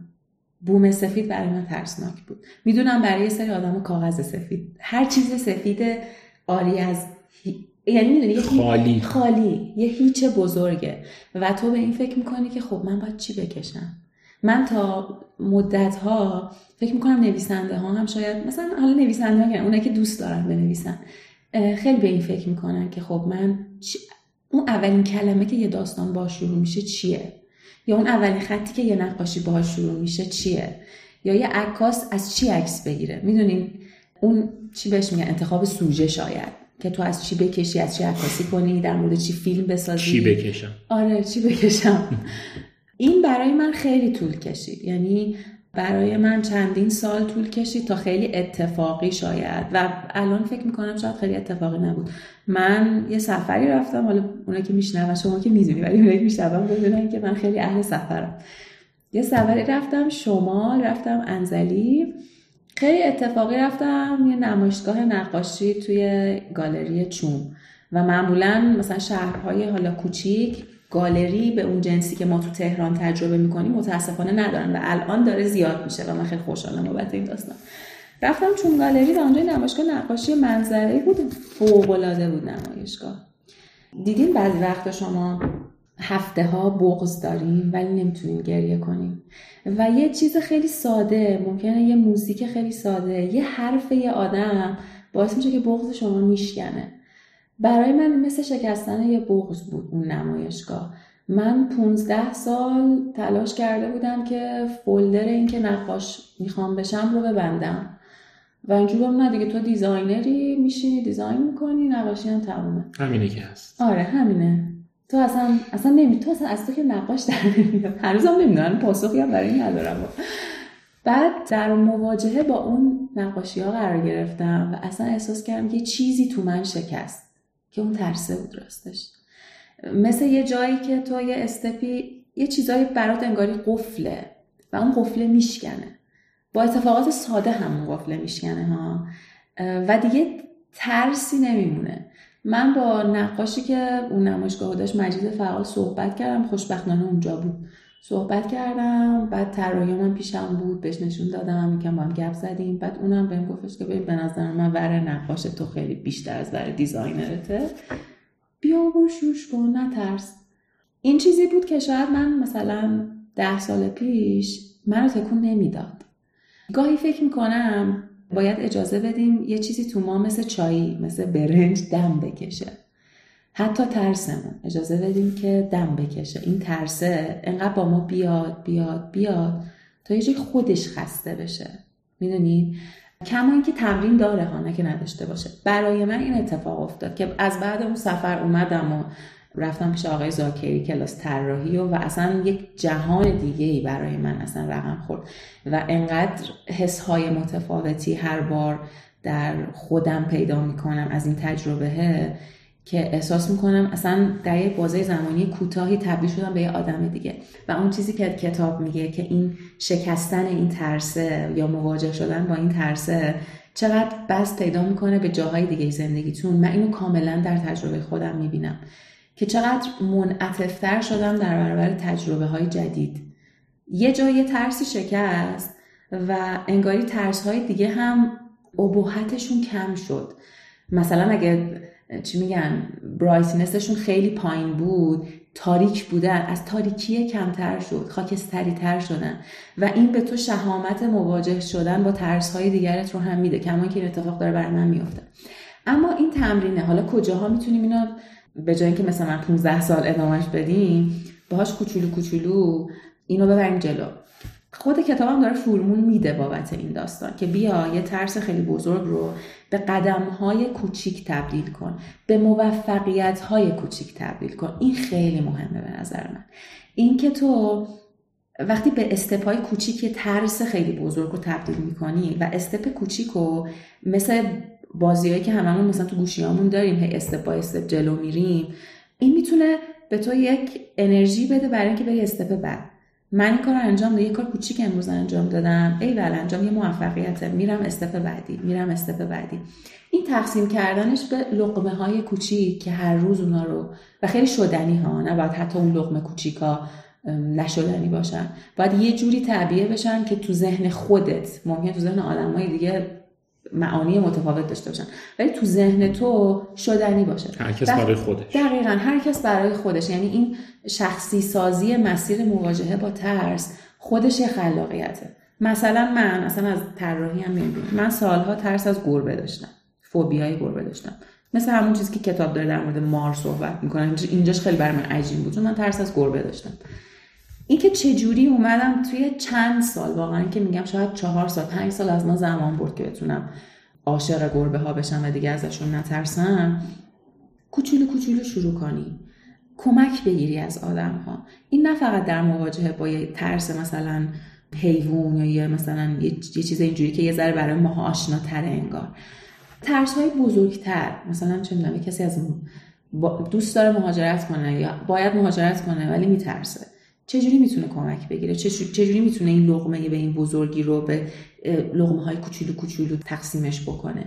بوم سفید برای من ترسناک بود. می‌دونم برای سری آدم کاغذ سفید. هر چیز سفید آری از یعنی می‌دونی یه خالی. خالی. یه هیچ بزرگه. و تو به این فکر می‌کنی که خب من باید چی بکشم؟ من تا مدت ها فکر می‌کنم نویسنده ها هم شاید مثلا حالا نویسنده ها اونایی که دوست دارن بنویسن خیلی به این فکر می‌کنن که خب من اون اولین کلمه که یه داستان باش شروع میشه چیه؟ یا اون اولین خطی که یه نقاشی باهاش شروع میشه چیه؟ یا یه عکاس از چی عکس بگیره؟ می‌دونین اون چی بهش میگن؟ انتخاب سوژه شاید. که تو از چی بکشی از چی عکاسی کنی در مورد چی فیلم بسازی؟ چی بکشم؟ آره چی بکشم؟ این برای من خیلی طول کشید. یعنی برای من چندین سال طول کشید تا خیلی اتفاقی شاید. و الان فکر می‌کنم شاید خیلی اتفاقی نبود. من یه سفری رفتم حالا اونا که میشنون شما که می‌دونی ولی اونا که میشنون بدونن که من خیلی اهل سفرم. یه سفری رفتم شمال رفتم انزلی. خیلی اتفاقی رفتم یه نمایشگاه نقاشی توی گالری چوم و معمولا مثلا شهرهای حالا کوچیک گالری به اون جنسی که ما تو تهران تجربه می‌کنیم متاسفانه ندارن و الان داره زیاد میشه و من خیلی خوشحالم بابت این داستان. رفتم چون گالری و اونجا نمایشگاه نقاشی منظره بود فوق العاده بود نمایشگاه. دیدین بعضی وقت شما هفته ها بغض داریم ولی نمی‌تونیم گریه کنیم. و یه چیز خیلی ساده ممکنه یه موزیک خیلی ساده یه حرف یه آدم باعث میشه که بغض شما میشکنه. برای من مثل شکستن یه بغض بود اون نمایشگاه. من 15 سال تلاش کرده بودم که folder این که نقاش می‌خوام بشم رو ببندم. و اینجور نه دیگه تو designer ی میشینی design می‌کنی نقاشی هم تمومه. همینه که هست. آره همینه. تو اصلا اصلا نمی تو اصلا از تو که نقاش در نمیاد. هنوزم نمی‌دونم. پاسخی هم برای این ندارم. بعد در مواجهه با اون نقاشی ها قرار گرفتم و اصلا احساس کردم که چیزی تو من شکست که اون ترسه بود راستش. مثل یه جایی که تو یه استپی یه چیزایی برات انگاری قفله و اون قفله میشکنه. با اتفاقات ساده همون قفله میشکنه ها. و دیگه ترسی نمیمونه. من با نقاشی که اون نمایشگاه داشت مجید فعال صحبت کردم خوشبختانه اونجا بود. صحبت کردم بعد طراحی من پیشم بود بهش نشون دادم یکم با هم گپ زدیم. بعد اونم بهم گفتش که ببین به نظر من ور نقاش تو خیلی بیشتر از ور دیزاینرته. بیا برو شوش کن نترس. این چیزی بود که شاید من مثلا ده سال پیش منو تکون نمی‌داد. گاهی فکر می‌کنم باید اجازه بدیم یه چیزی تو ما مثل چایی مثل برنج دم بکشه. حتی ترسمون. اجازه بدیم که دم بکشه. این ترسه انقدر با ما بیاد بیاد بیاد تا یه خودش خسته بشه. می‌دونی؟ کما اینکه تمرین داره ها نه که نداشته باشه. برای من این اتفاق افتاد که از بعد اون سفر اومدم و رفتم پیش آقای زاکری کلاس طراحی و, و اصلا یک جهان دیگه ای برای من اصلا رقم خورد. و انقدر حس های متفاوتی هر بار در خودم پیدا می‌کنم از این تجربه که احساس می‌کنم اصلا در یک بازه زمانی کوتاهی تبدیل شدم به یه آدم دیگه. و اون چیزی که کتاب میگه که این شکستن این ترسه یا مواجه شدن با این ترسه چقدر بس پیدا می‌کنه به جاهای دیگه زندگیتون. من اینو کاملا در تجربه خودم می‌بینم. که چقدر منعطفتر شدم در برابر تجربه های جدید. یه جای ترسی شکست و انگاری ترس های دیگه هم ابهتشون کم شد. مثلا اگه چی میگن برایتنسشون خیلی پایین بود تاریک بودن از تاریکی کمتر شد خاکستری تر شدن و این به تو شهامت مواجه شدن با ترس های دیگرت رو هم میده کما که این اتفاق داره برای من میفته اما این تمرینه حالا کجاها می‌تونیم اینو به جای اینکه مثلا 15 سال ادامهش بدیم باهاش کوچولو کوچولو اینو ببریم جلو. خود کتابم داره فرمول میده بابت این داستان که بیا یه ترس خیلی بزرگ رو به قدم های کوچیک تبدیل کن به موفقیت های کوچیک تبدیل کن. این خیلی مهمه به نظر من. این که تو وقتی به استپای کوچیک ترس خیلی بزرگ رو تبدیل می‌کنی و استپ کوچیک رو مثل بازیهایی که هممون مثلا تو گوشیامون داریم هی استپ با استپ جلو میریم این می‌تونه به تو یک انرژی بده برای اینکه بری استپ بعد. من این کار انجام دادم یه کار کوچیک امروز انجام دادم. ای ول انجام یه موفقیته. میرم استپ بعدی میرم استپ بعدی. این تقسیم کردنش به لقمه های کوچیک که هر روز اونا رو و خیلی شدنی ها نه باید حتی اون لقمه کوچیکا نشدنی باشن. باید یه جوری تعبیه بشن که تو ذهن خودت ممکن تو ذهن آدمای دیگه معانی متفاوت داشته باشن. ولی تو ذهن تو شدنی باشه. هر کس برای خودش. دقیقا هر کس برای خودش. یعنی این شخصی سازی مسیر مواجهه با ترس خودش یه خلاقیته. مثلا من اصلا از طراحی هم می‌بینم. من سالها ترس از گربه داشتم. فوبیای گربه داشتم. مثل همون چیزی که کتاب داره در مورد مار صحبت می‌کنه. اینجاش خیلی برای من عجیب بود. چون من ترس از گربه داشتم. اینکه چجوری اومدم توی چند سال واقعا که میگم شاید چهار سال پنج سال از ما زمان برد که بتونم عاشق گربه ها بشن و دیگه ازشون نترسن کوچولو کوچولو شروع کنی. کمک بگیری از آدم ها. این نه فقط در مواجهه با یه ترس مثلا حیوان یا یه مثلا یه, چیز اینجوری که یه ذره برای ما آشناتره انگار. ترس های بزرگتر مثلا چه می‌دونم کسی از دوست داره مهاجرت کنه یا باید مهاجرت کنه ولی میترسه. چجوری می‌تونه کمک بگیره؟ چجوری می‌تونه این لغمه به این بزرگی رو به لغمه های کوچولو کوچولو تقسیمش بکنه؟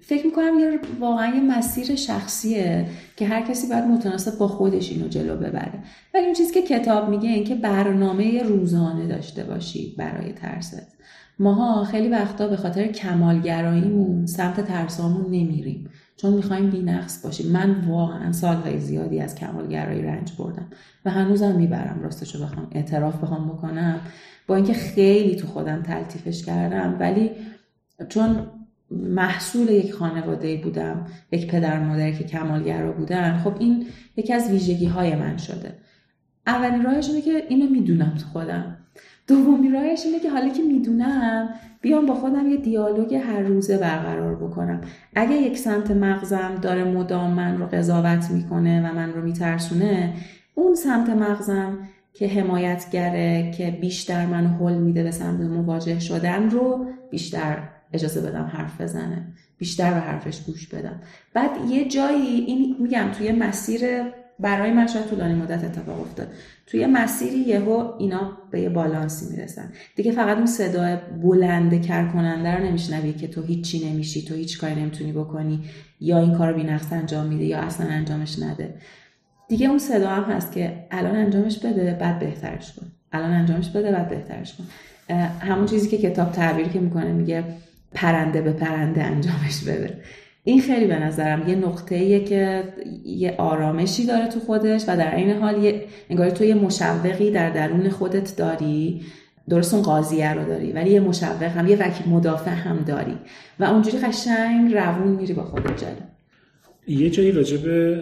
فکر می‌کنم یه واقعا یه مسیر شخصیه که هر کسی باید متناسب با خودش اینو جلو ببره. ولی اون چیزی که کتاب میگه این که برنامه روزانه داشته باشی برای ترست. ماها خیلی وقتا به خاطر کمالگراییمون سمت ترسامون نمیریم. چون می‌خوایم بینقص باشیم. من واقعا سالهای زیادی از کمالگرایی رنج بردم و هنوزم می‌برم راستشو بخوام اعتراف بخوام بکنم با اینکه خیلی تو خودم تلطیفش کردم. ولی چون محصول یک خانواده بودم یک پدر مادری که کمالگرا بودن خب این یکی از ویژگی های من شده. اولین راهش اینه که اینو می‌دونم تو خودم. دومی راهش اینه که حالا که می‌دونم بیام با خودم یه دیالوگ هر روزه برقرار بکنم. اگه یک سمت مغزم داره مدام من رو قضاوت می‌کنه و من رو میترسونه اون سمت مغزم که حمایتگره که بیشتر من حل میده به سمت مواجه شدن رو بیشتر اجازه بدم حرف بزنه. بیشتر به حرفش گوش بدم. بعد یه جایی این میگم توی مسیر برای من شاید طولانی مدت اتفاق افتاد. توی مسیری یهو اینا به یه بالانسی می‌رسن. دیگه فقط اون صدای بلند کر کننده رو نمیشنوی که تو هیچی نمیشی تو هیچ کاری نمی‌تونی بکنی یا این کار بینقص انجام میده یا اصلا انجامش نده. دیگه اون صدا هم هست که الان انجامش بده بعد بهترش کن. الان انجامش بده بعد بهترش کن. همون چیزی که کتاب تعبیر که می‌کنه میگه پرنده به پرنده انجامش بده. این خیلی به نظرم یه نقطه که یه آرامشی داره تو خودش و در این حال یه انگار تو یه مشوقی در درون خودت داری. درست اون قاضیه رو داری ولی یه مشوق هم یه وکیل مدافع هم داری. و اونجوری قشنگ روون میری با خودت جلو. یه جایی راجع به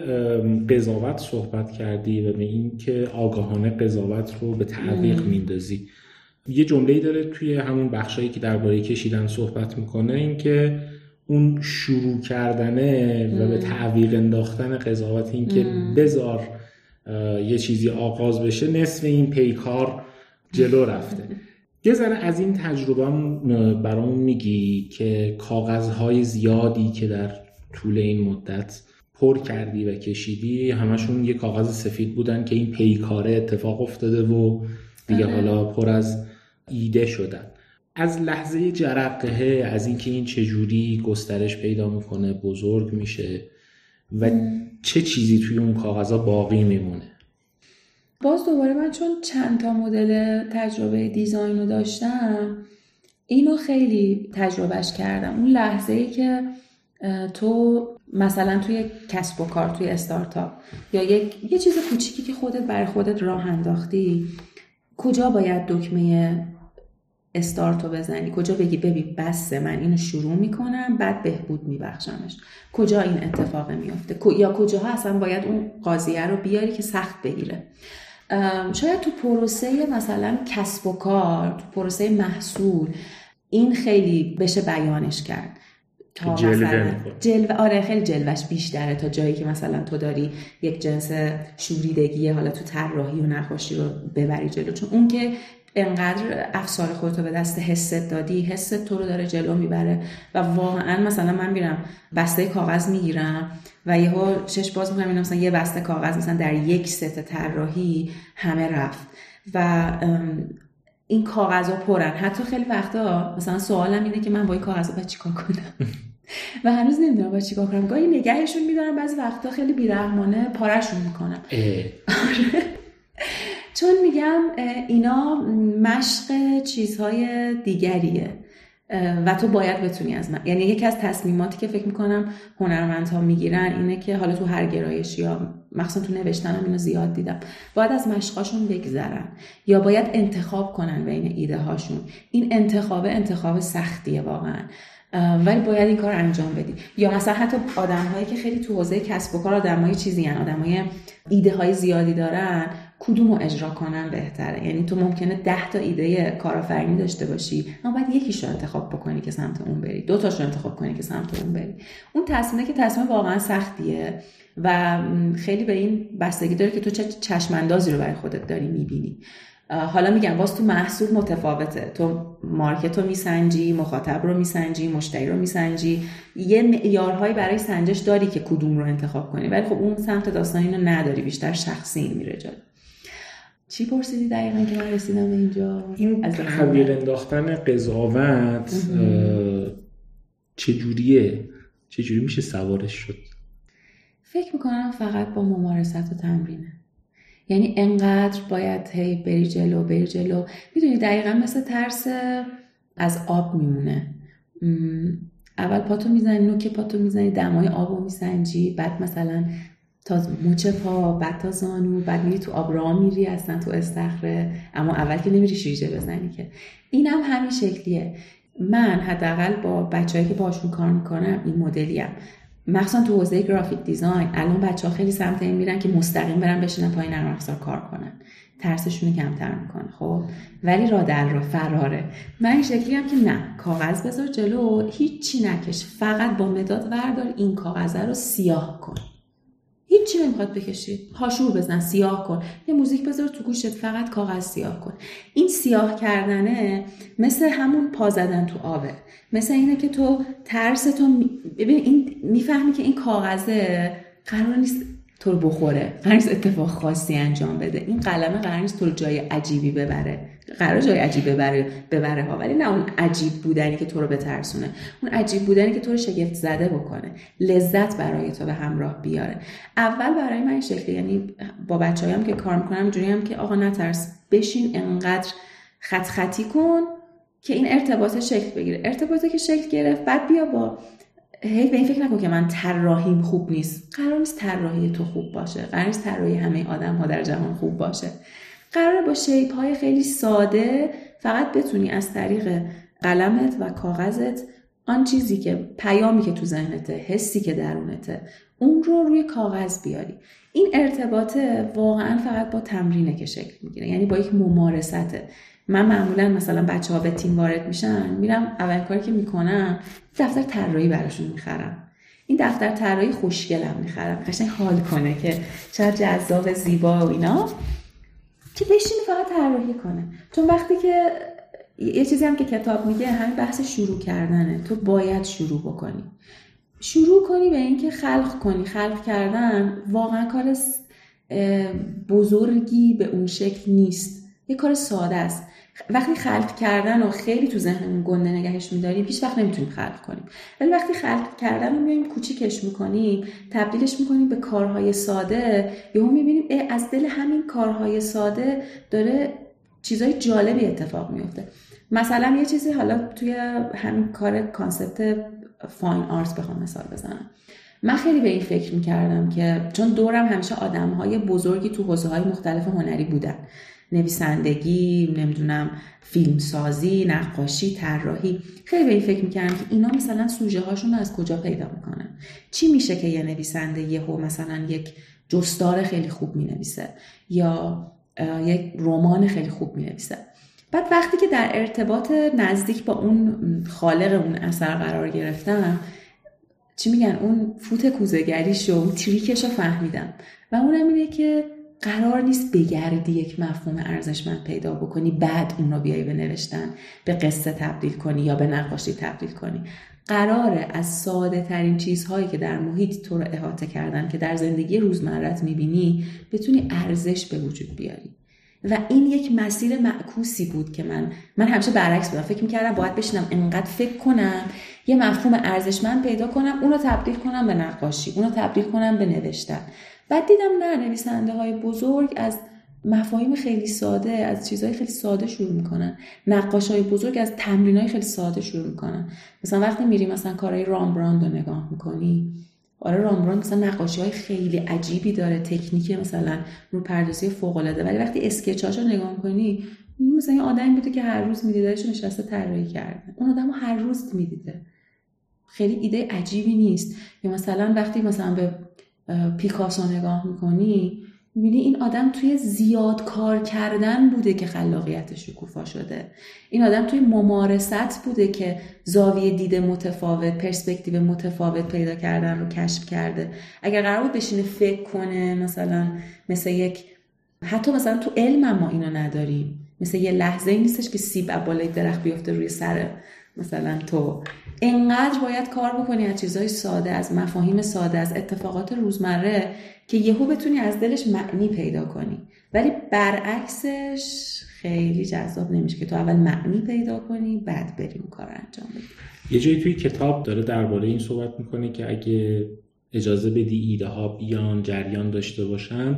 قضاوت صحبت کردی و به این که آگاهانه قضاوت رو به تعویق میندازی. یه جمله داره توی همون بخشایی که درباره کشیدن صحبت می‌کنه این که اون شروع کردنه و به تعویق انداختن قضاوت این که بزار یه چیزی آغاز بشه نصف این پیکار جلو رفته. یه ذره از این تجربه برامون میگی که کاغذهای زیادی که در طول این مدت پر کردی و کشیدی همشون یه کاغذ سفید بودن که این پیکاره اتفاق افتاده و دیگه آره. حالا پر از ایده شدن. از لحظه جرقه از اینکه این چجوری گسترش پیدا می‌کنه بزرگ میشه و چه چیزی توی اون کاغذها باقی میمونه. باز دوباره من چون چند تا مدل تجربه دیزاین رو داشتم اینو خیلی تجربهش کردم. اون لحظه ای که تو مثلا توی کسب و کار توی استارتاپ یا یک یه چیز کوچیکی که خودت برای خودت راه انداختی کجا باید دکمه استارتو بزنی. کجا بگی ببین بسه من اینو شروع می‌کنم بعد بهبود میبخشمش. کجا این اتفاق میافته؟ یا کجاها اصلا باید اون قاضیه رو بیاری که سخت بگیره؟ شاید تو پروسه مثلا کسب و کار تو پروسه محصول این خیلی بشه بیانش کرد. تا جلوه جلوه آره خیلی جلوش بیشتره تا جایی که مثلا تو داری یک جنس شوریدگی حالا تو طراحی و نقاشی رو ببری جلو. چون اون که انقدر افسار خودتو به دست حست دادی حست تو رو داره جلو می‌بره و واقعا مثلا من میرم بسته کاغذ می‌گیرم و یهو چش باز می‌کنم مثلا یه بسته کاغذ مثلا در یک ست طراحی همه رفت و این کاغذ ها پرن. حتی خیلی وقتا مثلا سوالم اینه که من با این کاغذ باید چیکار کنم؟ و هنوز نمی‌دونم باید چیکار کنم. گاهی نگهشون میدارم بعضی وقتا خیلی بیرحمانه پارشون می‌کنم. چون میگم اینا مشق چیزهای دیگریه. و تو باید بتونی از من یعنی یکی از تصمیماتی که فکر می‌کنم هنرمندها می‌گیرن اینه که حالا تو هر گرایش یا مخصوصا تو نوشتنم اینو زیاد دیدم. باید از مشقاشون بگذرن یا باید انتخاب کنن بین ایده هاشون. این انتخاب انتخاب سختیه واقعا. ولی باید این کار انجام بدی. یا مثلا حتی آدم هایی که خیلی تو حوزه کسب و کار آدم های چیزی هن. آدم های ایده های زیادی دارن کدوم رو اجرا کنن بهتره؟ یعنی تو ممکنه ده تا ایده کارآفرینی داشته باشی اما باید یکیش رو انتخاب بکنی که سمت اون بری دو تاش رو انتخاب کنی که سمت اون بری. اون تصمیمه که تصمیم واقعا سختیه و خیلی به این بستگی داره که تو چه چشماندازی رو برای خودت داری می‌بینی. حالا میگم باز تو محصول متفاوته. تو مارکت رو میسنجی مخاطب رو میسنجی مشتری رو میسنجی. یه معیارهایی برای سنجش داری که کدوم رو انتخاب کنی. ولی خب اون سمت داستان اینو نداری بیشتر شخصی میره جلو. چی پرسیدی دقیقا که من رسیدم اینجا؟ این حویل انداختن قضاوت چجوریه؟ چجوری میشه سوارش شد؟ فکر می‌کنم فقط با ممارست و تمرینه. یعنی انقدر باید هی بری جلو بری جلو. می‌دونی دقیقا مثل ترس از آب میمونه. اول پاتو می‌زنی نوک پاتو می‌زنی دمای آب میسنجی بعد مثلا تا مچ پا بعد تا زانو بعد میری تو آب راه میری اصلا تو استخره اما اول که نمیری شیرجه بزنی که. اینم هم همین شکلیه. من حداقل با بچههایی که باشون کار می‌کنم این مدلیم. مخصوصا تو حوزه گرافیک دیزاین الان بچه ها خیلی سمت این میرن که مستقیم برن بشینن پای نرم افزار کار کنن. ترسشون رو کمتر می‌کنه خب؟ ولی را در را فراره. من این شکلی هم که نه. کاغذ بذار جلو هیچی نکش. فقط با مداد وردار این کاغذه رو سیاه کن. هیچی نمی‌خواد بکشی. هاشور بزن سیاه کن. یه موزیک بذار تو گوشت فقط کاغذ سیاه کن. این سیاه کردنه مثل همون پا زدن تو آبه. مثل اینه که تو ترس تو ببین این می‌فهمی که این کاغذه قرار نیست تو رو بخوره. قرار نیست اتفاق خاصی انجام بده. این قلمه قرار نیست تو رو جای عجیبی ببره. قرار جای عجیب ببره ببره ها ولی نه اون عجیب بودنی که تو رو بترسونه. اون عجیب بودنی که تو رو شگفت زده بکنه. لذت برای تو به همراه بیاره. اول برای من این شکلی یعنی با بچه‌هایم که کار می‌کنم اینجوری هم که آقا نترس. بشین انقدر خط خطی کن که این ارتباط شکل بگیره. ارتباطی که شکل گرفت بعد بیا با هی به این فکر نکن که من طراحیم خوب نیست. قرار نیست طراحی تو خوب باشه. قرار نیست طراحی همه آدم ها در جهان خوب باشه. قراره با شیپ های خیلی ساده فقط بتونی از طریق قلمت و کاغذت آن چیزی که پیامی که تو ذهنته حسی که درونته اون رو روی کاغذ بیاری. این ارتباطه واقعا فقط با تمرینه که شکل می‌گیره. یعنی با یک ممارسته. من معمولا مثلا بچه ها به تیم وارد میشن میرم اول کاری که می‌کنم دفتر طراحی براشون می‌خرم. این دفتر طراحی خوشگلم می‌خرم. قشنگ حال کنه که چقدر جذاب زیبا و اینا. که بشینه فقط طراحی کنه. چون وقتی که یه چیزی هم که کتاب میگه همین بحث شروع کردنه. تو باید شروع بکنی. شروع کنی به اینکه خلق کنی. خلق کردن واقعا کار بزرگی به اون شکل نیست. یه کار ساده است. وقتی خلق کردن و خیلی تو ذهنمون گنده نگهش میداریم هیچ وقت نمی‌تونیم خلق کنیم. ولی وقتی خلق کردن رو میایم کوچیکش می‌کنیم تبدیلش می‌کنیم به کارهای ساده یهو می‌بینیم از دل همین کارهای ساده داره چیزای جالبی اتفاق میفته مثلا یه چیزی حالا توی همین کار concept fine art بخوام مثال بزنم. من خیلی به این فکر می‌کردم که چون دورم همیشه آدم های بزرگی تو حوزه های مختلف هنری بودن. نویسندگی نمی‌دونم فیلمسازی نقاشی طراحی. خیلی به این فکر می‌کردم که اینا مثلا سوژه هاشون از کجا پیدا می‌کنن. چی میشه که یه نویسنده یهو مثلا یک جستار خیلی خوب می‌نویسه یا یک رمان خیلی خوب می‌نویسه؟ بعد وقتی که در ارتباط نزدیک با اون خالق اون اثر قرار گرفتم چی میگن؟ اون فوت کوزگریش و اون تریکش رو فهمیدم. و اونم اینه که قرار نیست بگردی یک مفهوم ارزشمند پیدا بکنی بعد اون رو بیای به نوشتن به قصه تبدیل کنی یا به نقاشی تبدیل کنی. قراره از ساده ترین چیزهایی که در محیط تو رو احاطه کردن که در زندگی روزمرت می‌بینی بتونی ارزش به وجود بیاری. و این یک مسیر معکوسی بود که من من همیشه برعکس بودم. فکر می‌کردم باید بشینم انقدر فکر کنم یه مفهوم ارزشمند پیدا کنم اونو تبدیل کنم به نقاشی اونو تبدیل کنم به نوشتن. بعد دیدم نه نویسنده های بزرگ از مفاهیم خیلی ساده از چیزهای خیلی ساده شروع می‌کنن. نقاش های بزرگ از تمرین های خیلی ساده شروع می‌کنن. مثلا وقتی میری مثلا کارهای رامبراند رو نگاه می‌کنی آره رامبراند مثلا نقاشی های خیلی عجیبی داره تکنیک مثلا رو پردازی فوق العاده ولی وقتی اسکچاش رو نگاه می‌کنی مثلا یه آدمی بوده که هر روز میدیدهش نشسته طراحی کرده. اون آدم هر روز می‌دیده. خیلی ایده عجیبی نیست. یا مثلا وقتی مثلا به پیکاسو نگاه می‌کنی می‌بینی این آدم توی زیاد کار کردن بوده که خلاقیتش شکوفا شده. این آدم توی ممارست بوده که زاویه دید متفاوت پرسپکتیو متفاوت پیدا کردن رو کشف کرده. اگر قرار بود بشینه فکر کنه مثلا مثل یک حتی مثلا تو علم ما اینو نداریم. مثل یه لحظه ای نیستش که سیب بالای درخت بیفته روی سر مثلا تو. انقدر باید کار بکنی از چیزهای ساده از مفاهیم ساده از اتفاقات روزمره که یهو بتونی از دلش معنی پیدا کنی. ولی برعکسش خیلی جذاب نمیشه که تو اول معنی پیدا کنی بعد بریم کار انجام بدی. یه جایی توی کتاب داره درباره این صحبت می‌کنه که اگه اجازه بدی ایده ها بیان جریان داشته باشن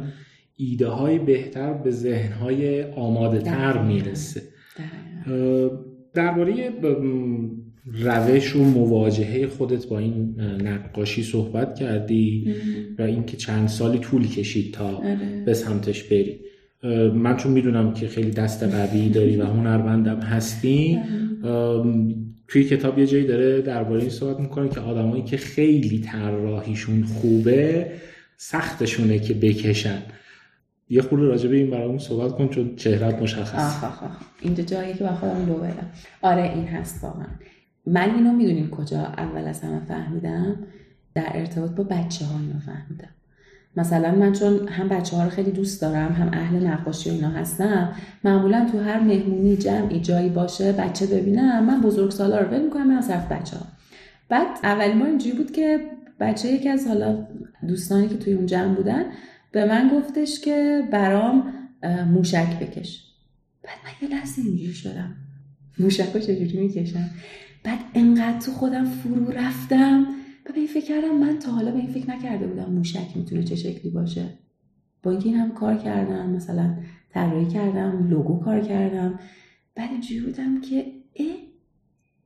ایده های بهتر به ذهن های آماده تر می‌رسه درباره روش و مواجهه خودت با این نقاشی صحبت کردی و اینکه چند سالی طول کشید تا آره. به سمتش بری. من چون می‌دونم که خیلی دست قوی داری و هنرمندم هستی توی کتاب یه جایی داره درباره این صحبت می‌کنه که آدمایی که خیلی طراحیشون خوبه سختشونه که بکشن. یه خورده راجع به این برامون صحبت کن چون چهرت مشخص آخ آخ اینجا جایی که با خودم لو بدم. آره این هست واقعا. من اینو می‌دونیم کجا اول از همه فهمیدم در ارتباط با بچه ها اینو فهمیدم. مثلا من چون هم بچه ها رو خیلی دوست دارم هم اهل نقاشی و اینا هستم معمولا تو هر مهمونی جمعی جایی باشه بچه ببینم من بزرگ سالا رو ول می‌کنم من صرف بچه ها بعد اولین بار اینجوری بود که بچه یکی از حالا دوستانی که توی اون جمع بودن به من گفتش که برام موشک بکش. بعد من یه لحظه اینجوری شدم. موشک رو چجوری می‌کشم؟ بعد انقدر تو خودم فرو رفتم. و به این فکر کردم من تا حالا به این فکر نکرده بودم موشک می‌تونه چه شکلی باشه. با این هم کار کردم مثلا طراحی کردم لوگو کار کردم. بعد اینجوری بودم که اه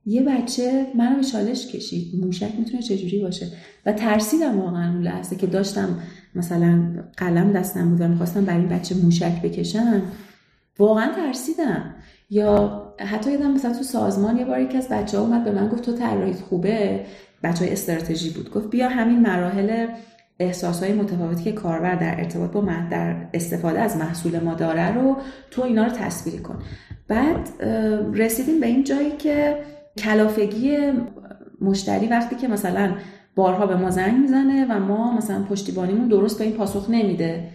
یه بچه منو به چالش کشید. موشک می‌تونه چجوری باشه؟ و ترسیدم واقعا اون لحظه که داشتم مثلا قلم دستم بود و می‌خواستم برای این بچه موشک بکشم. واقعا ترسیدم. یا حتی یادم مثلا تو سازمان یه بار یکی از بچه ها اومد به من گفت تو طراحیت خوبه؟ بچه های استراتژی بود. گفت بیا همین مراحل احساس های متفاوتی که کاربر در ارتباط با من در استفاده از محصول ما داره رو تو اینا رو تصویر کن. بعد رسیدیم به این جایی که کلافگی مشتری وقتی که مثلا بارها به ما زنگ می‌زنه و ما مثلا پشتیبانیمون درست به این پاسخ نمیده.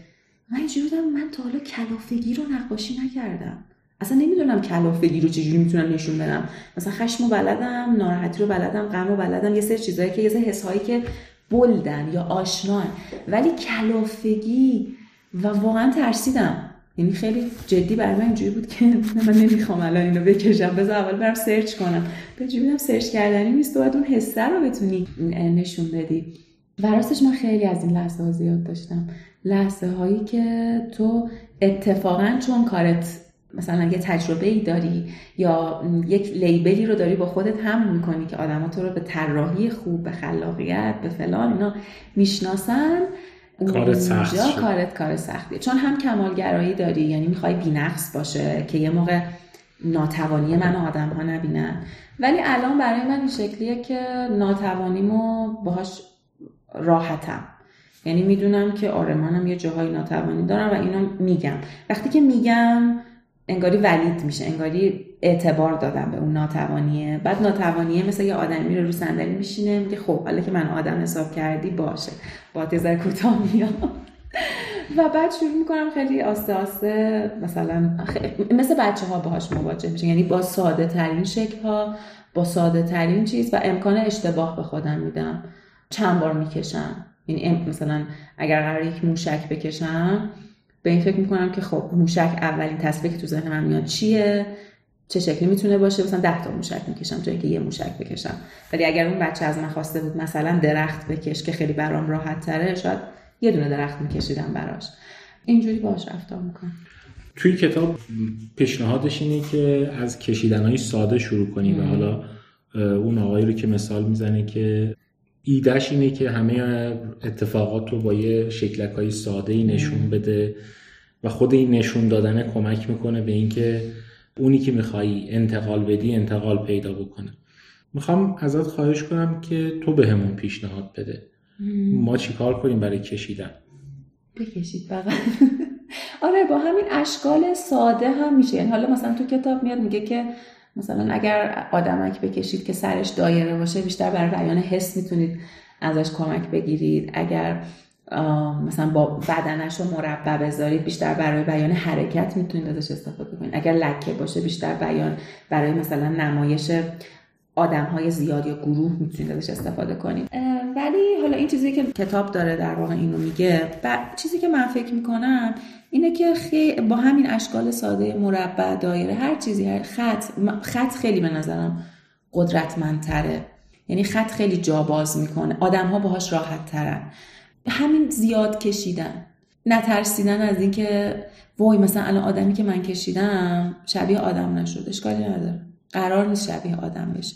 من اینجوری بودم من تا حالا کلافگی رو نقاشی نکردم. اصلا نمی‌دونم کلافگی رو چجوری می‌تونم نشون بدم. مثلا خشم و بلدم ناراحتی رو بلدم غم و بلدم یه سری چیزایی که یه سری حسایی که بلدن یا آشنان. ولی کلافگی و واقعا ترسیدم. یعنی خیلی جدی برای من اینجوری بود که من نمی‌خوام الان اینو بکشم. بذار اول برم search کنم. به جوری search کردنی نیست. باید اون حسه رو بتونی نشون بدی. و راستش من خیلی از این لحظه ها زیاد داشتم. لحظه هایی که تو اتفاقا چون کارت مثلا یه تجربه ای داری یا یک label ی رو داری با خودت هم می‌کنی که آدما تو رو به طراحی خوب به خلاقیت به فلان اینا می‌شناسن کارت سخت کارت کار سختیه چون هم کمالگرایی داری یعنی می‌خوای بینقص باشه که یه موقع ناتوانی من آدم ها نبینن. ولی الان برای من این شکلیه که ناتوانیمو باهاش راحتم. یعنی می‌دونم که آره منم یه جاهای ناتوانی دارم و اینو میگم. وقتی که میگم انگاری ولید میشه انگاری اعتبار دادم به اون ناتوانیه. بعد ناتوانیه مثل یه آدمی رو رو صندلی میشینه میگه خب حالا که من آدم حساب کردی باشه. با تزر کوتاه میام و بعد شروع می‌کنم خیلی آسته آسته مثلا مثل بچه ها باهاش مواجه میشه یعنی با ساده ترین شکل ها با ساده ترین چیز و امکان اشتباه به خودم میدم. چند بار می‌کشم. یعنی مثلا اگر قرار یک موشک بکشم به این فکر می‌کنم که خب موشک اولین تصویری که تو ذهن من میاد چیه؟ چه شکلی می‌تونه باشه؟ مثلا 10 تا موشک می‌کشم جایی که یه موشک بکشم. ولی اگر اون بچه از من خواسته بود مثلا درخت بکش که خیلی برام راحت تره شاید یه دونه درخت میکشیدم براش. اینجوری باش رفتار می‌کنم. توی کتاب پیشنهادش اینه که از کشیدن های ساده شروع کنی و حالا اون آقایی رو که مثال می‌زنه که ایدهش اینه که همه اتفاقات رو با یه شکلک های ساده ای نشون بده و خود این نشون دادن کمک می‌کنه به اینکه اونی که میخوایی انتقال بدی انتقال پیدا بکنه. می‌خوام ازت خواهش کنم که تو به همون پیشنهاد بده. ما چیکار کنیم برای کشیدن؟ بکشید فقط آره با همین اشکال ساده هم میشه. یعنی حالا مثلا تو کتاب میاد میگه که مثلا اگر آدمک بکشید که سرش دایره باشه بیشتر برای بیان حس می‌تونید ازش کمک بگیرید. اگر مثلا با بدنش رو مربع بذارید بیشتر برای بیان حرکت می‌تونید ازش استفاده کنید. اگر لکه باشه بیشتر بیان برای مثلا نمایش آدم های زیاد یا گروه می‌تونید ازش استفاده کنید. ولی حالا این چیزی که کتاب داره در واقع اینو میگه و چیزی که من فکر می‌کنم اینه که خی... با همین اشکال ساده مربع دایره هر چیزی هر خط خط خیلی به نظرم قدرتمندتره. یعنی خط خیلی جا باز می‌کنه. آدم ها باهاش راحت ترن همین زیاد کشیدن. نترسیدن از اینکه وای مثلا الان آدمی که من کشیدم شبیه آدم نشد. اشکالی نداره. قرار نیست شبیه آدم بشه.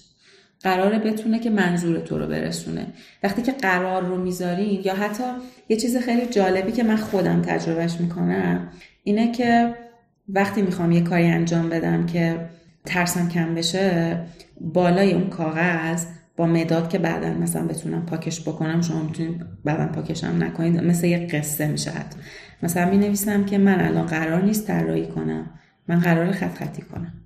قراره بتونه که منظور تو رو برسونه. وقتی که قرار رو می‌ذارین یا حتی یه چیز خیلی جالبی که من خودم تجربهش می‌کنم اینه که وقتی می‌خوام یه کاری انجام بدم که ترسم کم بشه بالای اون کاغذ با مداد که بعدا مثلا بتونم پاکش بکنم شما می‌تونید بعدا پاکشم نکنید مثل یه قصه میشه مثلا می نویسم که من الان قرار نیست طراحی کنم من قرار خط خطی کنم.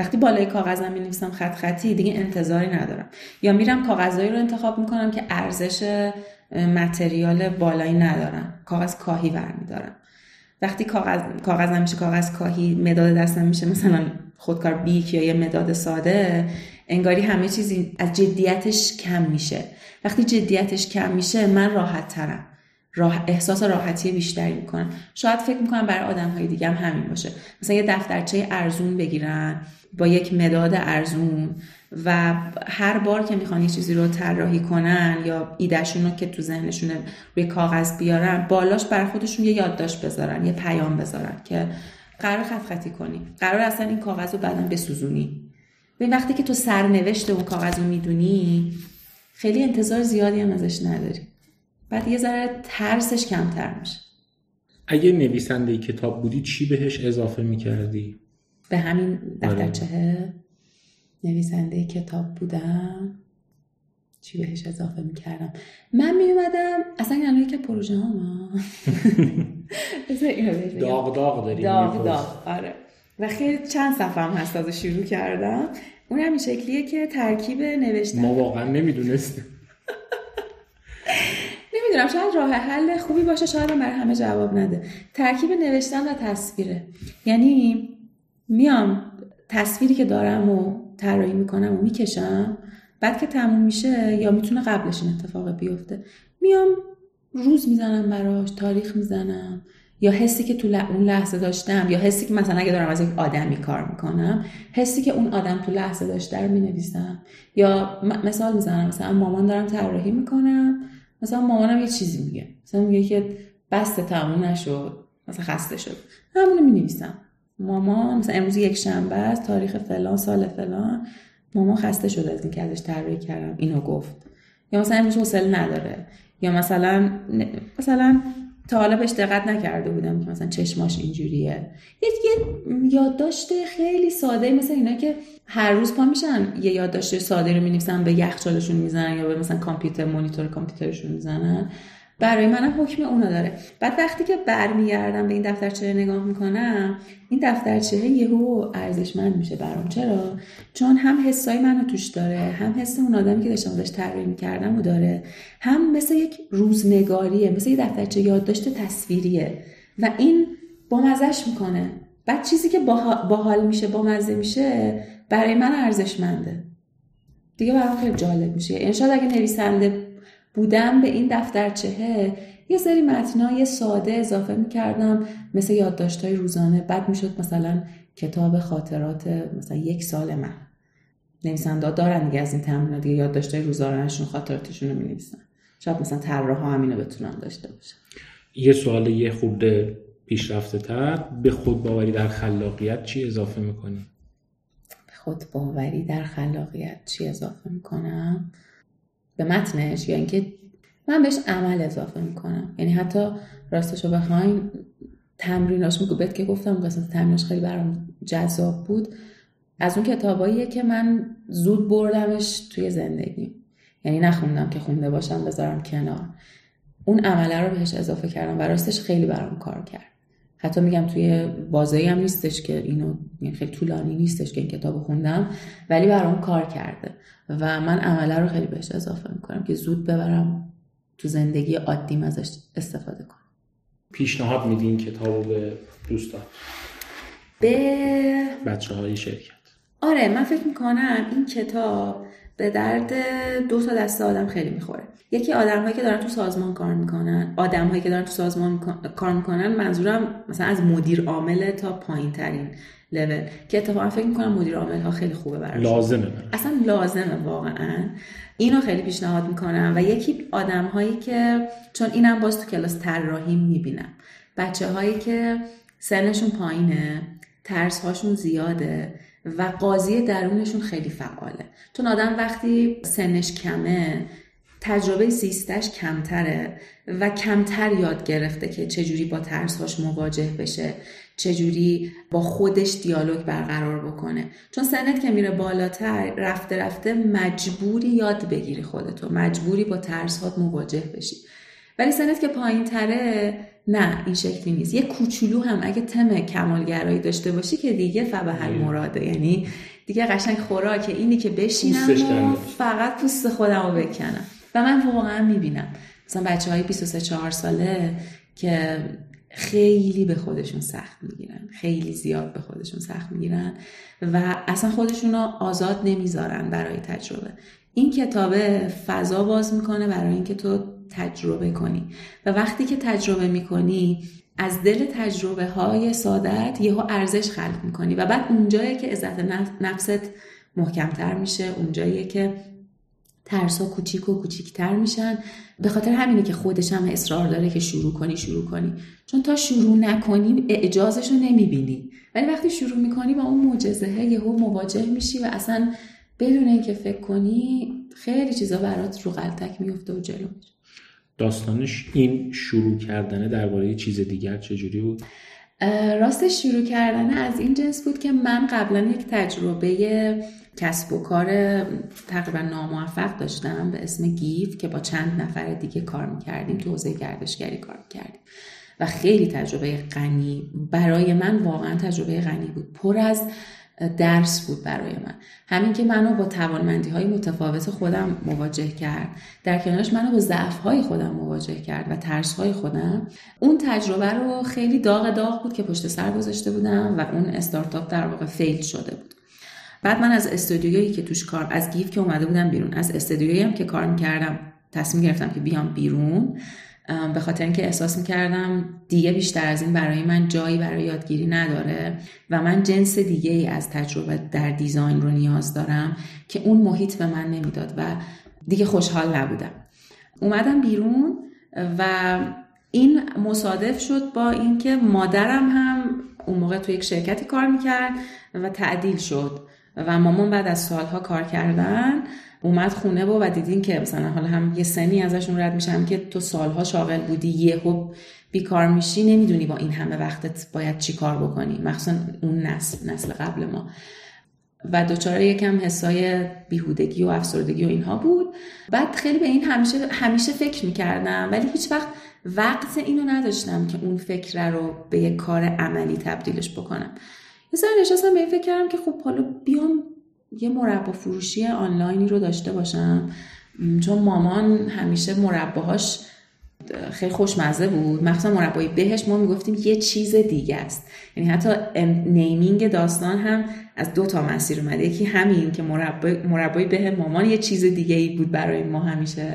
وقتی بالای کاغذم می نویسم خط خطی دیگه انتظاری ندارم. یا میرم کاغذهایی رو انتخاب می‌کنم که ارزش متریال بالایی ندارن کاغذ کاهی برمیدارم. وقتی کاغذ کاغذم میشه کاغذ کاهی مداد دستم میشه مثلا خودکار بیک یا یه مداد ساده انگاری همه چیزی از جدیتش کم میشه. وقتی جدیتش کم میشه من راحت ترم راه احساس راحتی بیشتری می‌کنم شاید فکر می‌کنم برای آدم های دیگه هم همین باشه. مثلا یه دفترچه ارزون بگیرن با یک مداد ارزون و هر بار که می‌خوان یه چیزی رو طراحی کنن یا ایدهشون رو که تو ذهنشون روی کاغذ بیارن بالاش بر خودشون یه یادداشت بذارن یه پیام بذارن که قرار خط خطی کنی. قرار اصلا این کاغذ رو بعدا بسوزونی. به وقتی که تو سرنوشت اون کاغذ رو می‌دونی خیلی انتظار زیادی هم ازش نداری. بعد یه ذره ترسش کمتر میشه. اگه نویسنده کتاب بودی چی بهش اضافه می‌کردی؟ به همین دفترچه آره. نویسنده کتاب بودم. چی بهش اضافه می‌کردم؟ من میومدم اصلا الان که پروژه ها داغ داغ داری داغ داغ آره. و خیلی چند صفحه هم هست از شروع کردم. اون همین شکلیه که ترکیب نوشتن. ما واقعا نمی‌دونستیم. نمی‌دونم شاید راه حل خوبی باشه شاید برای همه جواب نده. ترکیب نوشتن و تصویره. یعنی میام تصویری که دارم و طراحی می‌کنم و می‌کشم بعد که تموم میشه یا می‌تونه قبلش این اتفاق بیفته میام روز می‌زنم براش تاریخ می‌زنم یا حسی که تو اون لحظه داشتم یا حسی که مثلا اگه دارم از یک آدمی کار می‌کنم حسی که اون آدم تو لحظه داشته رو می‌نویسم. یا مثال می‌زنم مثلا مامان دارم طراحی می‌کنم مثلا مامانم یه چیزی میگه. مثلا میگه که بست تموم نشد. مثلا خسته شد. همونو می‌نویسم. مامان مثلا امروز یک شنبه است تاریخ فلان سال فلان. مامان خسته شد از اینکه ازش طراحی کردم. اینو گفت. یا مثلا امروز حوصله نداره. یا مثلا مثلا تا حالا بهش دقت نکرده بودم که مثلا چشماش اینجوریه. یه یادداشت خیلی ساده مثل اینا که هر روز پا میشن یه یادداشت ساده رو می‌نویسن به یخچالشون می‌زنن یا به مثلا کامپیوتر مونیتور کامپیوترشون می‌زنن. برای منم حکم اونو داره. بعد وقتی که برمیگردم به این دفترچه نگاه می‌کنم این دفترچه یهو ارزشمند میشه برام. چرا؟ چون هم حسای منو توش داره هم حس اون آدمی که داشتم ازش طراحی می‌کردم و داره هم مثل یک روزنگاریه مثل یک دفترچه یادداشت تصویریه. و این با مزش می‌کنه. بعد چیزی که باحال میشه با مزه میشه برای من ارزشمنده. دیگه برام خیلی جالب میشه. یعنی شاید اگه نویسنده بودم به این دفترچهه یه سری متنای ساده اضافه می‌کردم مثل یادداشت‌های روزانه. بعد می‌شد مثلا کتاب خاطرات مثلا یک سال من. نویسنده دارن دیگه از این تمرین دیگه یادداشت‌های روزانهشون خاطراتشون رو می‌نویسن. شاید مثلا طراحا همینو بتونن داشته باشن یه سوال یه خورده پیشرفته تر به خود باوری در خلاقیت چی اضافه می‌کنی؟ به خود باوری در خلاقیت چی اضافه می‌کنم؟ به متنش یا اینکه من بهش عمل اضافه می‌کنم. یعنی حتی راستشو بخواین تمریناش میگو. بهت که گفتم قسمت تمریناش خیلی برام جذاب بود. از اون کتاباییه که من زود بردمش توی زندگی. یعنی نخوندم که خونده باشم بذارم کنار. اون عمله رو بهش اضافه کردم و راستش خیلی برام کار کرد. حتی میگم توی بازه هم نیستش که اینو یعنی خیلی طولانی نیستش که این کتاب خوندم ولی برام کار کرده. و من عمله رو خیلی بهش اضافه می‌کنم که زود ببرم تو زندگی عادیم ازش استفاده کنم. پیشنهاد میدین کتاب به دوستان؟ به بچه های شرکت. آره من فکر می‌کنم این کتاب به درد دو تا دسته آدم خیلی می‌خوره. یکی آدم هایی که دارن تو سازمان کار می‌کنن آدم هایی که دارن تو سازمان کار می‌کنن منظورم مثلا از مدیر عامل تا پایین ترین لول که اتفاقا فکر می‌کنم مدیر عامل ها خیلی خوبه برای لازمه اصلا لازمه واقعا. اینو خیلی پیشنهاد می‌کنم و یکی آدم هایی که چون اینم باز تو کلاس طراحی می‌بینم. بچه هایی که سنشون پایینه ترس هاشون زیاده و قاضی درونشون خیلی فعاله. چون آدم وقتی سنش کمه تجربه زیستش کمتره و کمتر یاد گرفته که چجوری با ترسهاش مواجه بشه چجوری با خودش دیالوگ برقرار بکنه. چون سنت که میره بالاتر رفته رفته مجبوری یاد بگیری خودتو مجبوری با ترسهات مواجه بشی. ولی سنت که پایین تره نه این شکلی نیست. یه کوچولو هم اگه تم کمالگرایی داشته باشی که دیگه فبه مراده. یعنی دیگه قشنگ خوراک اینی که بشینم و فقط پوست خودم رو بکنم. و من واقعا می‌بینم. مثلا بچه های 23 4 ساله که خیلی به خودشون سخت می‌گیرن. خیلی زیاد به خودشون سخت می‌گیرن و اصلا خودشون رو آزاد نمی‌ذارن برای تجربه. این کتابه فضا باز می‌کنه برای اینکه تو تجربه کنی. و وقتی که تجربه می‌کنی از دل تجربه های سادت یهو ارزش خلق می‌کنی. و بعد اونجایی که عزت نفست محکمتر میشه اونجایی که ترس ها کوچیک و کوچیکتر میشن به خاطر همینه که خودش هم اصرار داره که شروع کنی شروع کنی. چون تا شروع نکنی اعجازش رو نمی‌بینی. ولی وقتی شروع می‌کنی با اون معجزه یهو مواجه میشی و اصلا بدون اینکه فکر کنی خیلی چیزا برات رو قلتک میفته و جلو داستانش این شروع کردنه درباره چیز دیگر چجوری بود؟ راستش شروع کردن از این جنس بود که من قبلا یک تجربه کسب و کار تقریبا ناموفق داشتم به اسم گیف که با چند نفر دیگه کار می‌کردیم تو حوزه گردشگری کار می‌کردیم. و خیلی تجربه غنی. برای من واقعا تجربه غنی بود. پر از درس بود برای من. همین که منو با توانمندی های متفاوت خودم مواجه کرد. در کنارش منو با ضعف های خودم مواجه کرد و ترس های خودم. اون تجربه رو خیلی داغ داغ بود که پشت سر گذاشته بودم و اون استارتاپ در واقع فیل شده بود. بعد من از استودیویی که توش کار از گیف که اومده بودم بیرون از استودیویی هم که کار می‌کردم تصمیم گرفتم که بیام بیرون. به خاطر اینکه احساس می‌کردم دیگه بیشتر از این برای من جایی برای یادگیری نداره و من جنس دیگه ای از تجربه در دیزاین رو نیاز دارم که اون محیط به من نمی‌داد و دیگه خوشحال نبودم. اومدم بیرون و این مصادف شد با اینکه مادرم هم اون موقع تو یک شرکتی کار می‌کرد و تعدیل شد. و مامان بعد از سالها کار کردن اومد خونه با و دیدین که مثلا حالا هم یه سنی ازشون رد میشم که تو سالها شاغل بودی یهو بیکار میشی نمی‌دونی با این همه وقتت باید چی کار بکنی. مخصوصا اون نسل نسل قبل ما. و دوچاره یکم حسای بیهودگی و افسردگی و اینها بود. بعد خیلی به این همیشه همیشه فکر می‌کردم ولی هیچ وقت وقت اینو نداشتم که اون فکر رو به یک کار عملی تبدیلش بکنم. یه نشستم به این فکر کردم که خب حالا بیام یه مربا فروشی آنلاینی رو داشته باشم. چون مامان همیشه مرباهاش خیلی خوشمزه بود. مخصوصا مربای بهش ما می‌گفتیم یه چیز دیگه است. یعنی حتی نیمینگ داستان هم از دو تا مسیر اومده. یکی همین که مربای, مربای به مامان یه چیز دیگه ای بود برای ما همیشه.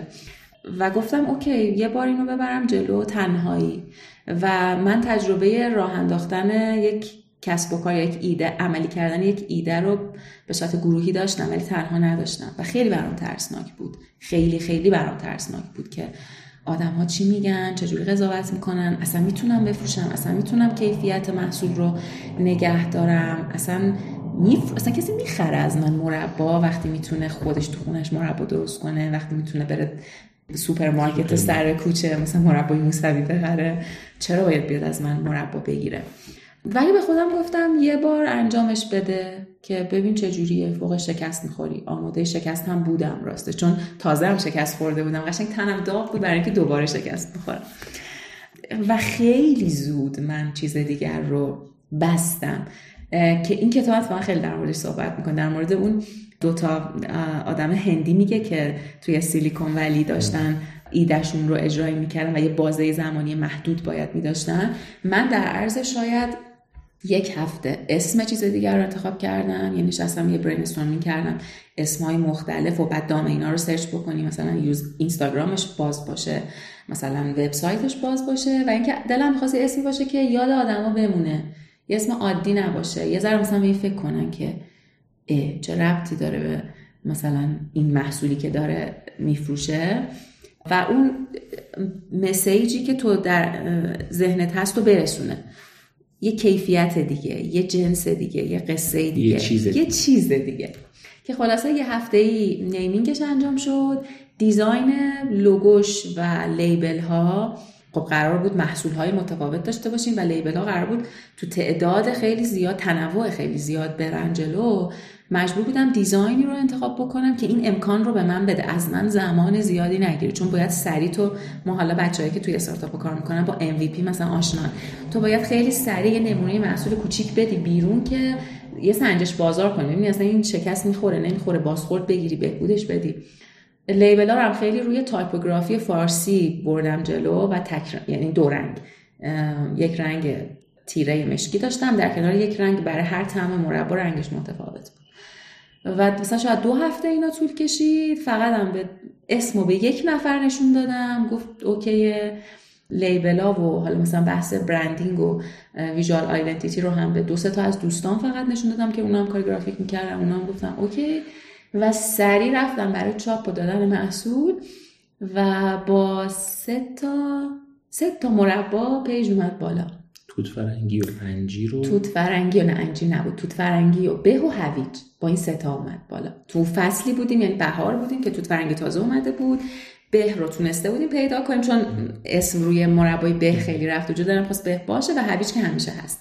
و گفتم اوکی یه بار اینو ببرم جلو تنهایی. و من تجربه راه انداختن یک کسب و کار یک ایده عملی کردن یک ایده رو به صورت گروهی داشتم ولی تنها نداشتم. و خیلی برام ترسناک بود. خیلی خیلی برام ترسناک بود که آدم ها چی میگن چجوری قضاوت می‌کنن اصلا می‌تونم بفروشم اصلا می‌تونم کیفیت محصول رو نگه دارم. اصلا میف... اصلا کسی می‌خره از من مربا وقتی می‌تونه خودش تو خونش مربا درست کنه وقتی می‌تونه بره سوپرمارکت. سر کوچه مثلا مربای موسوی بخره. چرا باید بیاد از من مربا بگیره؟ ولی به خودم گفتم یه بار انجامش بده که ببین چه جوریه. فوق شکست می‌خوری. آماده شکست هم بودم راسته. چون تازه هم شکست خورده بودم. قشنگ تنم داغ بود برای اینکه دوباره شکست بخورم. و خیلی زود من چیز دیگر رو بستم. که این کتاب اتفاقا خیلی در موردش صحبت می‌کنه. در مورد اون دوتا آدم هندی میگه که توی سیلیکون ولی داشتن ایدهشون رو اجرایی می‌کردن و یه بازه زمانی محدود باید میداشتن. من در عرض شاید یک هفته اسم چیز دیگر رو انتخاب کردم یعنی نشستم یه brainstorming کردم اسمای مختلف و بعد domain ا رو search بکنی مثلا user اینستاگرامش باز باشه مثلا وبسایتش باز باشه و اینکه دلم می‌خواست اسمی باشه که یاد آدما بمونه. یه اسم عادی نباشه. یه ذره مثلا فکر کنن که چه ربطی داره به مثلا این محصولی که داره میفروشه؟ و اون مسیجی که تو در ذهنت هست رو برسونه. یه کیفیت دیگه یه جنس دیگه یه قصه دیگه. یه چیز دیگه, یه چیز دیگه. که خلاصه یه هفته ای نیمینگش انجام شد. دیزاین لوگوش و لیبل ها خب قرار بود محصول های متفاوت داشته باشیم و لیبل ها قرار بود تو تعداد خیلی زیاد تنوع خیلی زیاد برن جلو. مجبور بودم دیزاینی رو انتخاب بکنم که این امکان رو به من بده. از من زمان زیادی نگیره چون باید سریع تو ما حالا بچه‌ای که توی استارتاپ کار می‌کنن با MVP مثلا آشنا. تو باید خیلی سریع یه نمونه محصول کوچیک بدی بیرون که یه سنجش بازار کنی. ببینی اصلا این شکست می‌خوره نمی‌خوره بازخورد بگیری بهبودش بدی. لیبل ها رو خیلی روی تایپوگرافی فارسی بردم جلو و تک یعنی دو رنگ. یک رنگ تیره مشکی داشتم. در کنار یک رنگ برای هر طعم مربا رنگش متفاوت بود. و مثلا شاید دو هفته اینا طول کشید فقط هم به اسمو به یک نفر نشون دادم گفت OK label ا و حالا مثلا بحث branding و visual identity رو هم به دو سه تا از دوستان فقط نشون دادم که اونا هم کار گرافیک می‌کردن اونا هم گفتم OK. و سریع رفتم برای چاپ و دادن محصول و با سه تا سه تا مربا page اومد بالا. توت فرنگی و انجیر و توت فرنگی و نه انجیر نبود توت فرنگی و به و هویج. این ستا اومد بالا. تو فصلی بودیم یعنی بهار بودیم که توت فرنگی تازه اومده بود. به رو تونسته بودیم پیدا کنیم چون اسم روی مربای به خیلی رفت وجود دارم خواست به باشه و هویج که همیشه هست.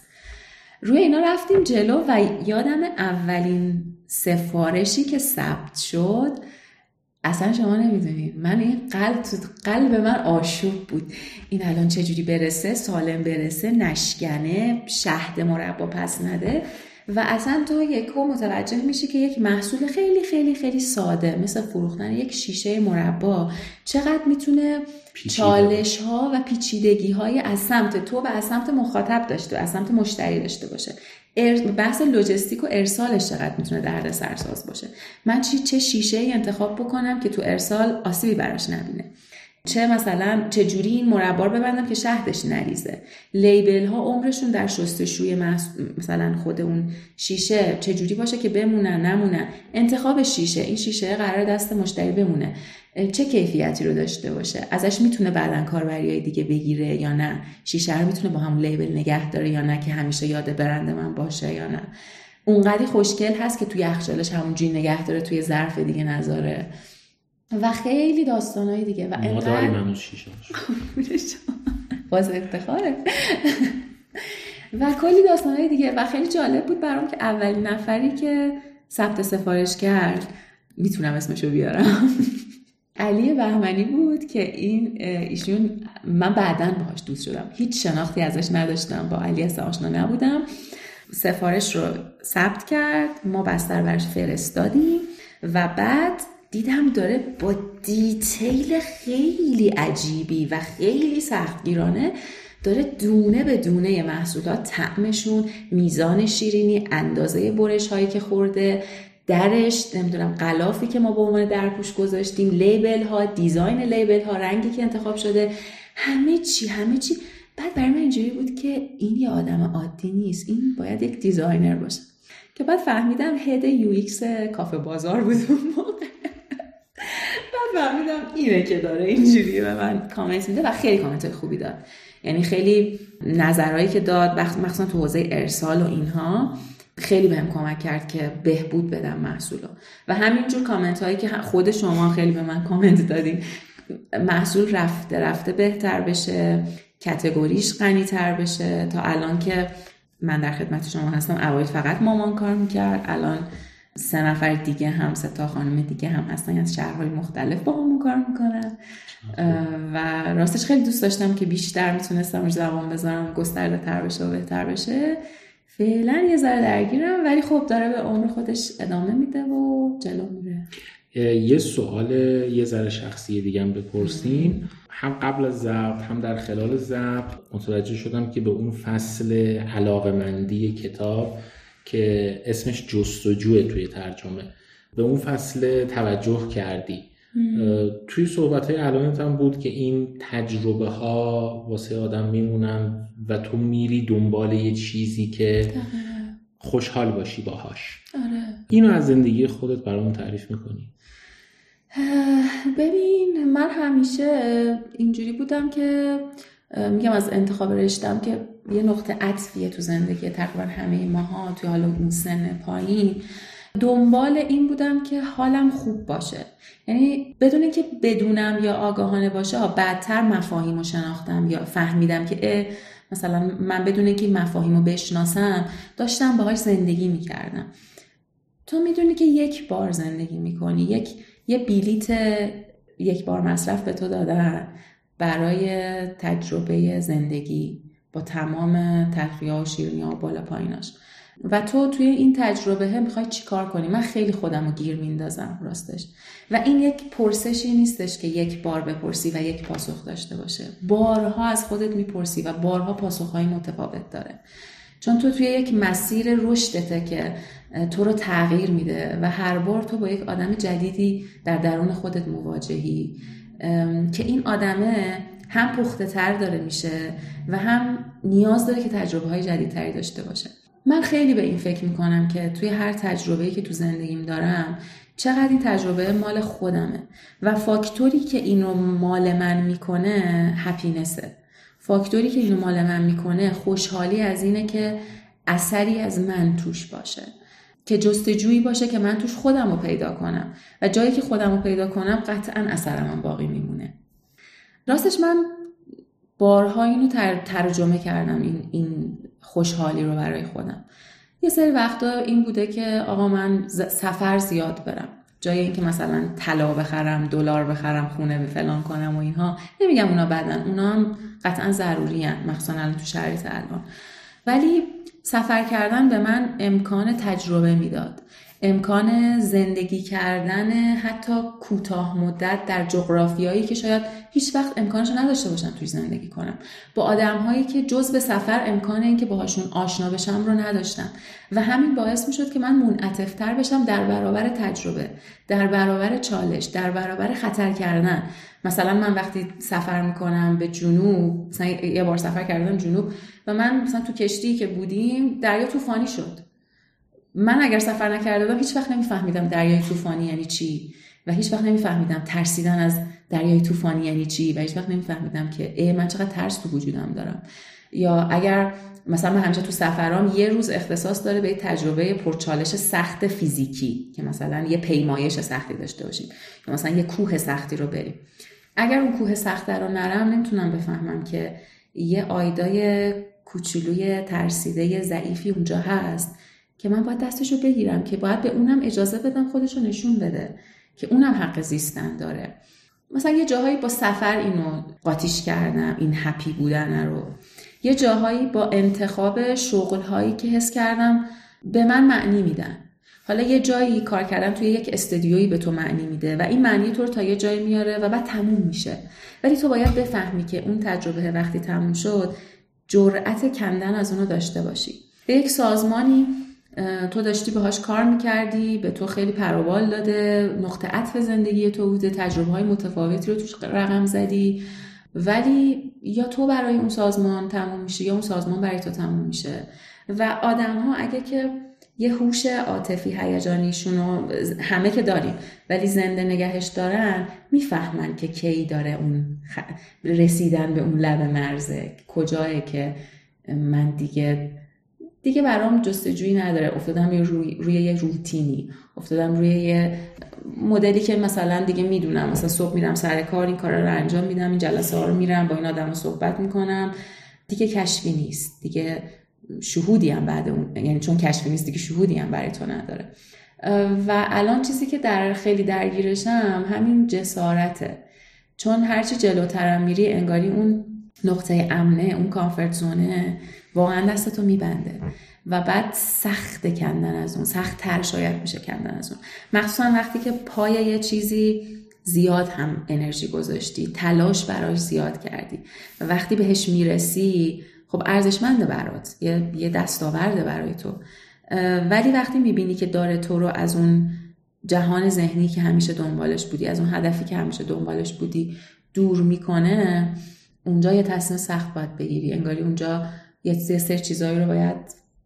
روی اینا رفتیم جلو و یادم اولین سفارشی که ثبت شد اصلا شما نمی‌دونید من این قلب قلب من آشوب بود. این الان چجوری برسه؟ سالم برسه؟ نشکنه؟ شهد مربا پس نده؟ و اصلا تو یکو متوجه میشی که یک محصول خیلی خیلی خیلی ساده مثل فروختن یک شیشه مربا چقدر می‌تونه چالش ها و پیچیدگی های از سمت تو و از سمت مخاطب داشته از سمت مشتری داشته باشه. بحث لوجستیک و ارسالش چقدر می‌تونه درد سرساز باشه. من چی چه شیشه ای انتخاب بکنم که تو ارسال آسیبی براش نبینه. چه مثلا چه جوری این مربا ببندم که شهدش نریزه. لیبل ها عمرشون در شستشوی مثلا خود اون شیشه چه جوری باشه که بمونن نمونن انتخاب شیشه این شیشه قرار دست مشتری بمونه. چه کیفیتی رو داشته باشه؟ ازش می‌تونه بعدا کاربری دیگه بگیره یا نه؟ شیشه رو می‌تونه با همون لیبل نگه داره یا نه که همیشه یاد برند من باشه یا نه؟ اونقدی خوشگل هست که توی یخچالش همونجوری نگه داره توی ظرف دیگه نذاره. و خیلی داستانهای دیگه و ما داریم شیشه باز افتخاره. و کلی داستانهای دیگه و خیلی جالب بود برام که اولین نفری که ثبت سفارش کرد می‌تونم اسمشو بیارم علی بهمنی بود که این ایشون من بعدا باهاش دوست شدم. هیچ شناختی ازش نداشتم با علی اصلا آشنا نبودم. سفارش رو ثبت کرد ما بستر برش فرستادیم و بعد دیدم داره با detail خیلی عجیبی و خیلی سختگیرانه داره دونه به دونه محصولات طعمشون میزان شیرینی اندازه برش هایی که خورده درش نمی‌دونم غلافی که ما به عنوان درپوش گذاشتیم label ها design label ها رنگی که انتخاب شده. همه چی همه چی. بعد برای من اینجوری بود که این یه آدم عادی نیست. این باید یک designer باشه. که بعد فهمیدم head UX کافه بازار بود اون موقع. بعد فهمیدم اینه که داره اینجوری به من کامنت میده و خیلی کامنت خوبی داد. یعنی خیلی نظرهایی که داد مخصوصا تو حوزه ارسال و اینها خیلی بهم کمک کرد که بهبود بدم محصولو. و همینجور کامنت هایی که خود شما خیلی به من کامنت دادین محصول رفته رفته بهتر بشه category ش غنی تر بشه. تا الان که من در خدمت شما هستم اوایل فقط مامان کار می‌کرد الان سه نفر دیگه هم سه تا خانم دیگه هم هستن از شهرهای مختلف با همون کار می‌کنن. و راستش خیلی دوست داشتم که بیشتر می‌تونستم روش زبان بذارم گسترده تر بشه و بهتر بشه. فعلا یه ذره درگیرم ولی خب داره به عمر خودش ادامه میده و جلو میره. یه سوال یه ذره شخصی دیگه هم بپرسیم هم قبل از ضبط هم در خلال ضبط متوجه شدم که به اون فصل علاقه مندی کتاب که اسمش جستجوه توی ترجمه. به اون فصل توجه کردی. توی صحبت های الانت هم بود که این تجربه ها واسه آدم میمونن و تو میری دنبال یه چیزی که خوشحال باشی باهاش. آره. اینو از زندگی خودت برامون تعریف می‌کنی. ببین من همیشه اینجوری بودم که میگم از انتخاب رشتم که یه نقطه عطفیه تو زندگی تقریبا همه ماها توی حالا اون سن پایین. دنبال این بودم که حالم خوب باشه. یعنی بدون که بدونم یا آگاهانه باشه بعدتر مفاهیم رو شناختم یا فهمیدم که مثلا من بدون که مفاهیم رو بشناسم داشتم باهاش زندگی می‌کردم. تو می‌دونی که یک بار زندگی می‌کنی یک یه بیلیت یک بار مصرف به تو دادن برای تجربه زندگی. با تمام تخریه و شیرنی و بالا پاییناش. و تو توی این تجربه می‌خوای چیکار کنی؟ من خیلی خودم رو گیر میندازم راستش. و این یک پرسشی نیستش که یک بار بپرسی و یک پاسخ داشته باشه. بارها از خودت می‌پرسی و بارها پاسخهای متفاوت داره. چون تو توی یک مسیر رشدته که تو رو تغییر میده و هر بار تو با یک آدم جدیدی در درون خودت مواجهی که این آدمه هم پخته تر داره میشه و هم نیاز داره که تجربه های جدیدتری داشته باشه. من خیلی به این فکر می‌کنم که توی هر تجربه‌ای که تو زندگیم دارم چقدر این تجربه مال خودمه و فاکتوری که اینو مال من می‌کنه هپینسه فاکتوری که اینو مال من می‌کنه خوشحالی از اینه که اثری از من توش باشه که جستجویی باشه که من توش خودم رو پیدا کنم. و جایی که خودم رو پیدا کنم قطعا اثر من باقی میمونه. راستش من بارها اینو ترجمه کردم این, این خوشحالی رو برای خودم. یه سری وقتا این بوده که آقا من سفر زیاد برم. جای اینکه مثلا طلا بخرم دلار بخرم خونه به فلان کنم و اینها. نمیگم اونا بدن اونا هم قطعا ضروری هن مخصوصا الان تو شرایط الان ولی سفر کردن به من امکان تجربه می‌داد. امکان زندگی کردن حتی کوتاه مدت در جغرافیایی که شاید هیچ وقت امکانش نداشته باشم توی زندگی کنم با آدم هایی که جز به سفر امکان این که باهاشون آشنا بشم رو نداشتم و همین باعث می شد که من منعطفتر بشم در برابر تجربه در برابر چالش در برابر خطر کردن. مثلا من وقتی سفر می‌کنم به جنوب مثلا یه بار سفر کردم جنوب و من مثلا تو کشتی که بودیم دریا طوفانی شد. من اگر سفر نکرده بودم هیچ وقت نمیفهمیدم دریای طوفانی یعنی چی و هیچ وقت نمیفهمیدم ترسیدن از دریای طوفانی یعنی چی و هیچ وقت نمیفهمیدم که ای من چقدر ترس تو وجودم دارم. یا اگر مثلا من همیشه تو سفرام یه روز اختصاص داره به تجربه پرچالش سخت فیزیکی که مثلا یه پیمایش سختی داشته باشیم یا مثلا یه کوه سختی رو بریم. اگر اون کوه سخت رو نرم نمی‌تونم بفهمم که یه آیدای کوچولوی ترسیده ضعیفی اونجا هست. که من باید دستش رو بگیرم که باید به اونم اجازه بدم خودش رو نشون بده که اونم حق زیستن داره. مثلا یه جاهایی با سفر اینو قاطیش کردم این هپی بودن رو. یه جاهایی با انتخاب شغل که حس کردم به من معنی میدن. حالا یه جایی کار کردن توی یک استدیویی به تو معنی میده و این معنی تو رو تا یه جایی میاره و بعد تموم میشه. ولی تو باید بفهمی که اون تجربه وقتی تموم شد جرأت کندن از اونو داشته باشی. به یک سازمانی تو داشتی باهاش کار می‌کردی به تو خیلی پروبال داده نقطه عطف زندگی تو بوده تجربه های متفاوتی رو توش رقم زدی. ولی یا تو برای اون سازمان تموم میشه یا اون سازمان برای تو تموم میشه. و آدم ها اگه که یه هوش عاطفی هیجانیشون رو همه که داریم ولی زنده نگهش دارن می‌فهمن که کی داره اون رسیدن به اون لب مرزه کجاه که من دیگه دیگه برام جستجویی نداره. افتادم روی, روی یه روتینی. افتادم روی یه مدلی که مثلا دیگه می‌دونم. مثلا صبح میرم سر کار این کارا رو انجام میدم این جلسه ها رو میرم با این آدم رو صحبت می‌کنم. دیگه کشفی نیست. دیگه شهودی هم بعد اون یعنی چون کشفی نیستی که شهودی هم برای تو نداره. و الان چیزی که در خیلی درگیرشم همین جسارته. چون هرچی جلوترم میری انگاری اون نقطه امنه اون کامفورت زونه واقعا دستتو میبنده. و بعد سخت کندن از اون سخت تر شاید میشه کندن از اون. مخصوصا وقتی که پای یه چیزی زیاد هم انرژی گذاشتی تلاش براش زیاد کردی و وقتی بهش می‌رسی خب ارزشمنده برات یه, یه دستاورده برای تو. ولی وقتی می‌بینی که داره تو رو از اون جهان ذهنی که همیشه دنبالش بودی از اون هدفی که همیشه دنبالش بودی دور می‌کنه اونجا یه تصمیم سخت باید بگیری. انگاری اونجا یه سر چیزایی رو باید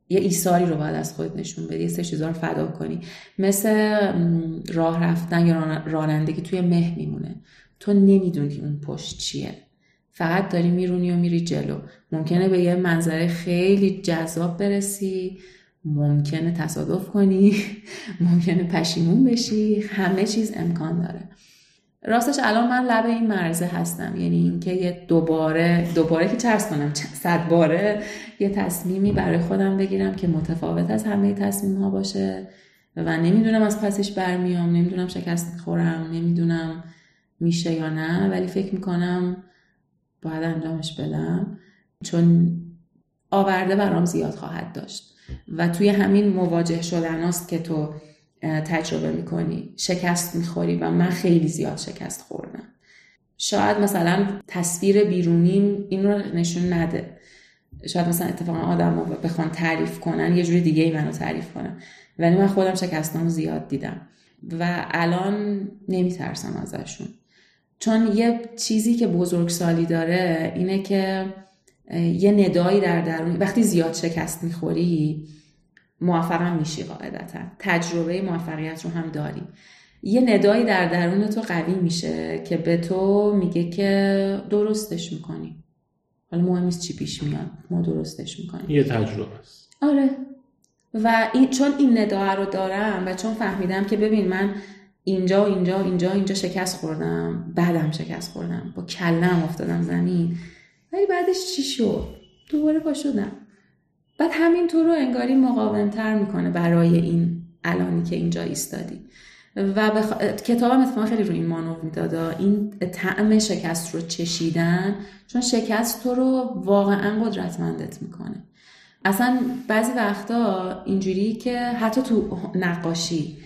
یه ایساری رو باید از خودت نشون بدی. یه سر چیزا رو فدا کنی. مثل راه رفتن یا رانندگی توی مه میمونه. تو نمی‌دونی اون پشت چیه. فقط داری میرونی و میری جلو. ممکنه به یه منظره خیلی جذاب برسی. ممکنه تصادف کنی. ممکنه پشیمون بشی. همه چیز امکان داره. راستش الان من لب این مرزه هستم. یعنی اینکه یه دوباره دوباره که چرس کنم صد باره یه تصمیمی برای خودم بگیرم که متفاوت از همه تصمیم ها باشه و نمی‌دونم از پسش برمیام نمی‌دونم شکست می‌خورم نمی‌دونم میشه یا نه ولی فکر می‌کنم باید انجامش بدم. چون آورده برام زیاد خواهد داشت. و توی همین مواجه شدن است که تو تجربه می‌کنی شکست می‌خوری و من خیلی زیاد شکست خوردم. شاید مثلا تصویر بیرونیم این رو نشون نده. شاید مثلا اتفاقا آدم رو بخوان تعریف کنن یه جوری دیگه ای منو تعریف کنن. ولی من خودم شکستم زیاد دیدم. و الان نمیترسم ازشون. چون یه چیزی که بزرگسالی داره اینه که یه ندایی در درون وقتی زیاد شکست می‌خوری موفقم میشی قاعدتا. تجربه موفقیت رو هم داری. یه ندایی در درون تو قوی میشه که به تو میگه که درستش می‌کنی. حالا مهم نیست چی پیش میاد ما درستش می‌کنیم. یه تجربه است. آره. و این چون این نداه رو دارم و چون فهمیدم که ببین من اینجا و اینجا و اینجا اینجا شکست خوردم بعدم شکست خوردم با کلم افتادم زمین ولی بعدش چی شد؟ دوباره پا شدم بعد همین تو رو انگاری مقاومتر می‌کنه برای این الانی که اینجا ایستادی. و بخ... کتابم اتفاقا خیلی رو این مانور می‌داد. این طعم شکست رو چشیدن چون شکست تو رو واقعا قدرتمندت می‌کنه. اصلا بعضی وقتا اینجوری که حتی تو نقاشی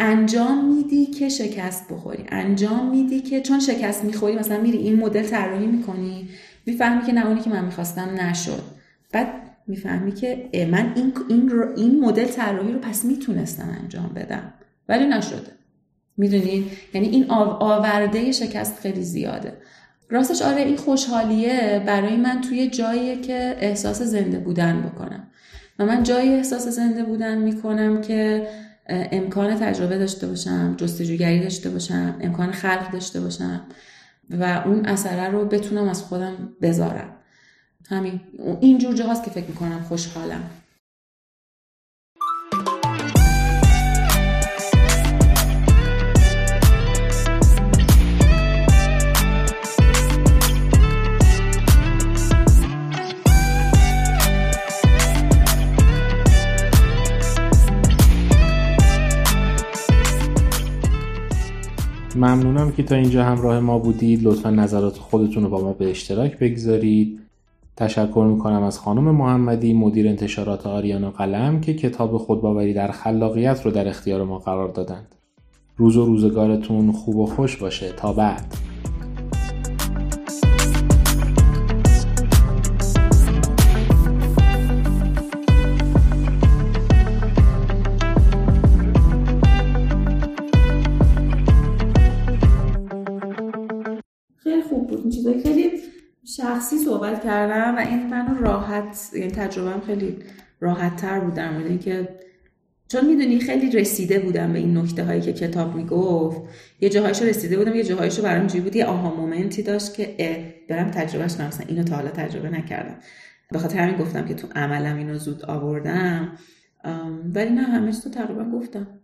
انجام میدی که شکست بخوری. انجام میدی که چون شکست می‌خوری مثلا میری این مدل طراحی می‌کنی می‌فهمی که نه اونی که من می‌خواستم نشد. بعد می‌فهمی که من این این این مدل طراحی رو پس می‌تونستم انجام بدم. ولی نشده. می‌دونین یعنی این آورده شکست خیلی زیاده. راستش آره این خوشحالیه. برای من توی جاییه که احساس زنده بودن بکنم. و من جایی احساس زنده بودن می‌کنم که امکان تجربه داشته باشم جستجوگری داشته باشم امکان خلق داشته باشم و اون اثره رو بتونم از خودم بذارم. همین. این جور جاهاست که فکر می‌کنم خوشحالم. ممنونم که تا اینجا همراه ما بودید. لطفا نظرات خودتون رو با ما به اشتراک بگذارید. تشکر می‌کنم از خانم محمدی مدیر انتشارات آریانا قلم که کتاب خودباوری در خلاقیت رو در اختیار ما قرار دادند. روز و روزگارتون خوب و خوش باشه. تا بعد. شخصی صحبت کردم و این منو راحت یعنی تجربهم خیلی راحت تر بود در مورد اینکه چون می‌دونی خیلی رسیده بودم به این نکته هایی که کتاب می‌گفت. یه جاهایشو رسیده بودم یه جاهایشو برام جوری بود یه آها مومنتی داشت که برم تجربهش مثلا اینو تا حالا تجربه نکردم. به خاطر همین گفتم که تو عملم اینو زود آوردم. ولی نه همش تو تقریبا گفتم.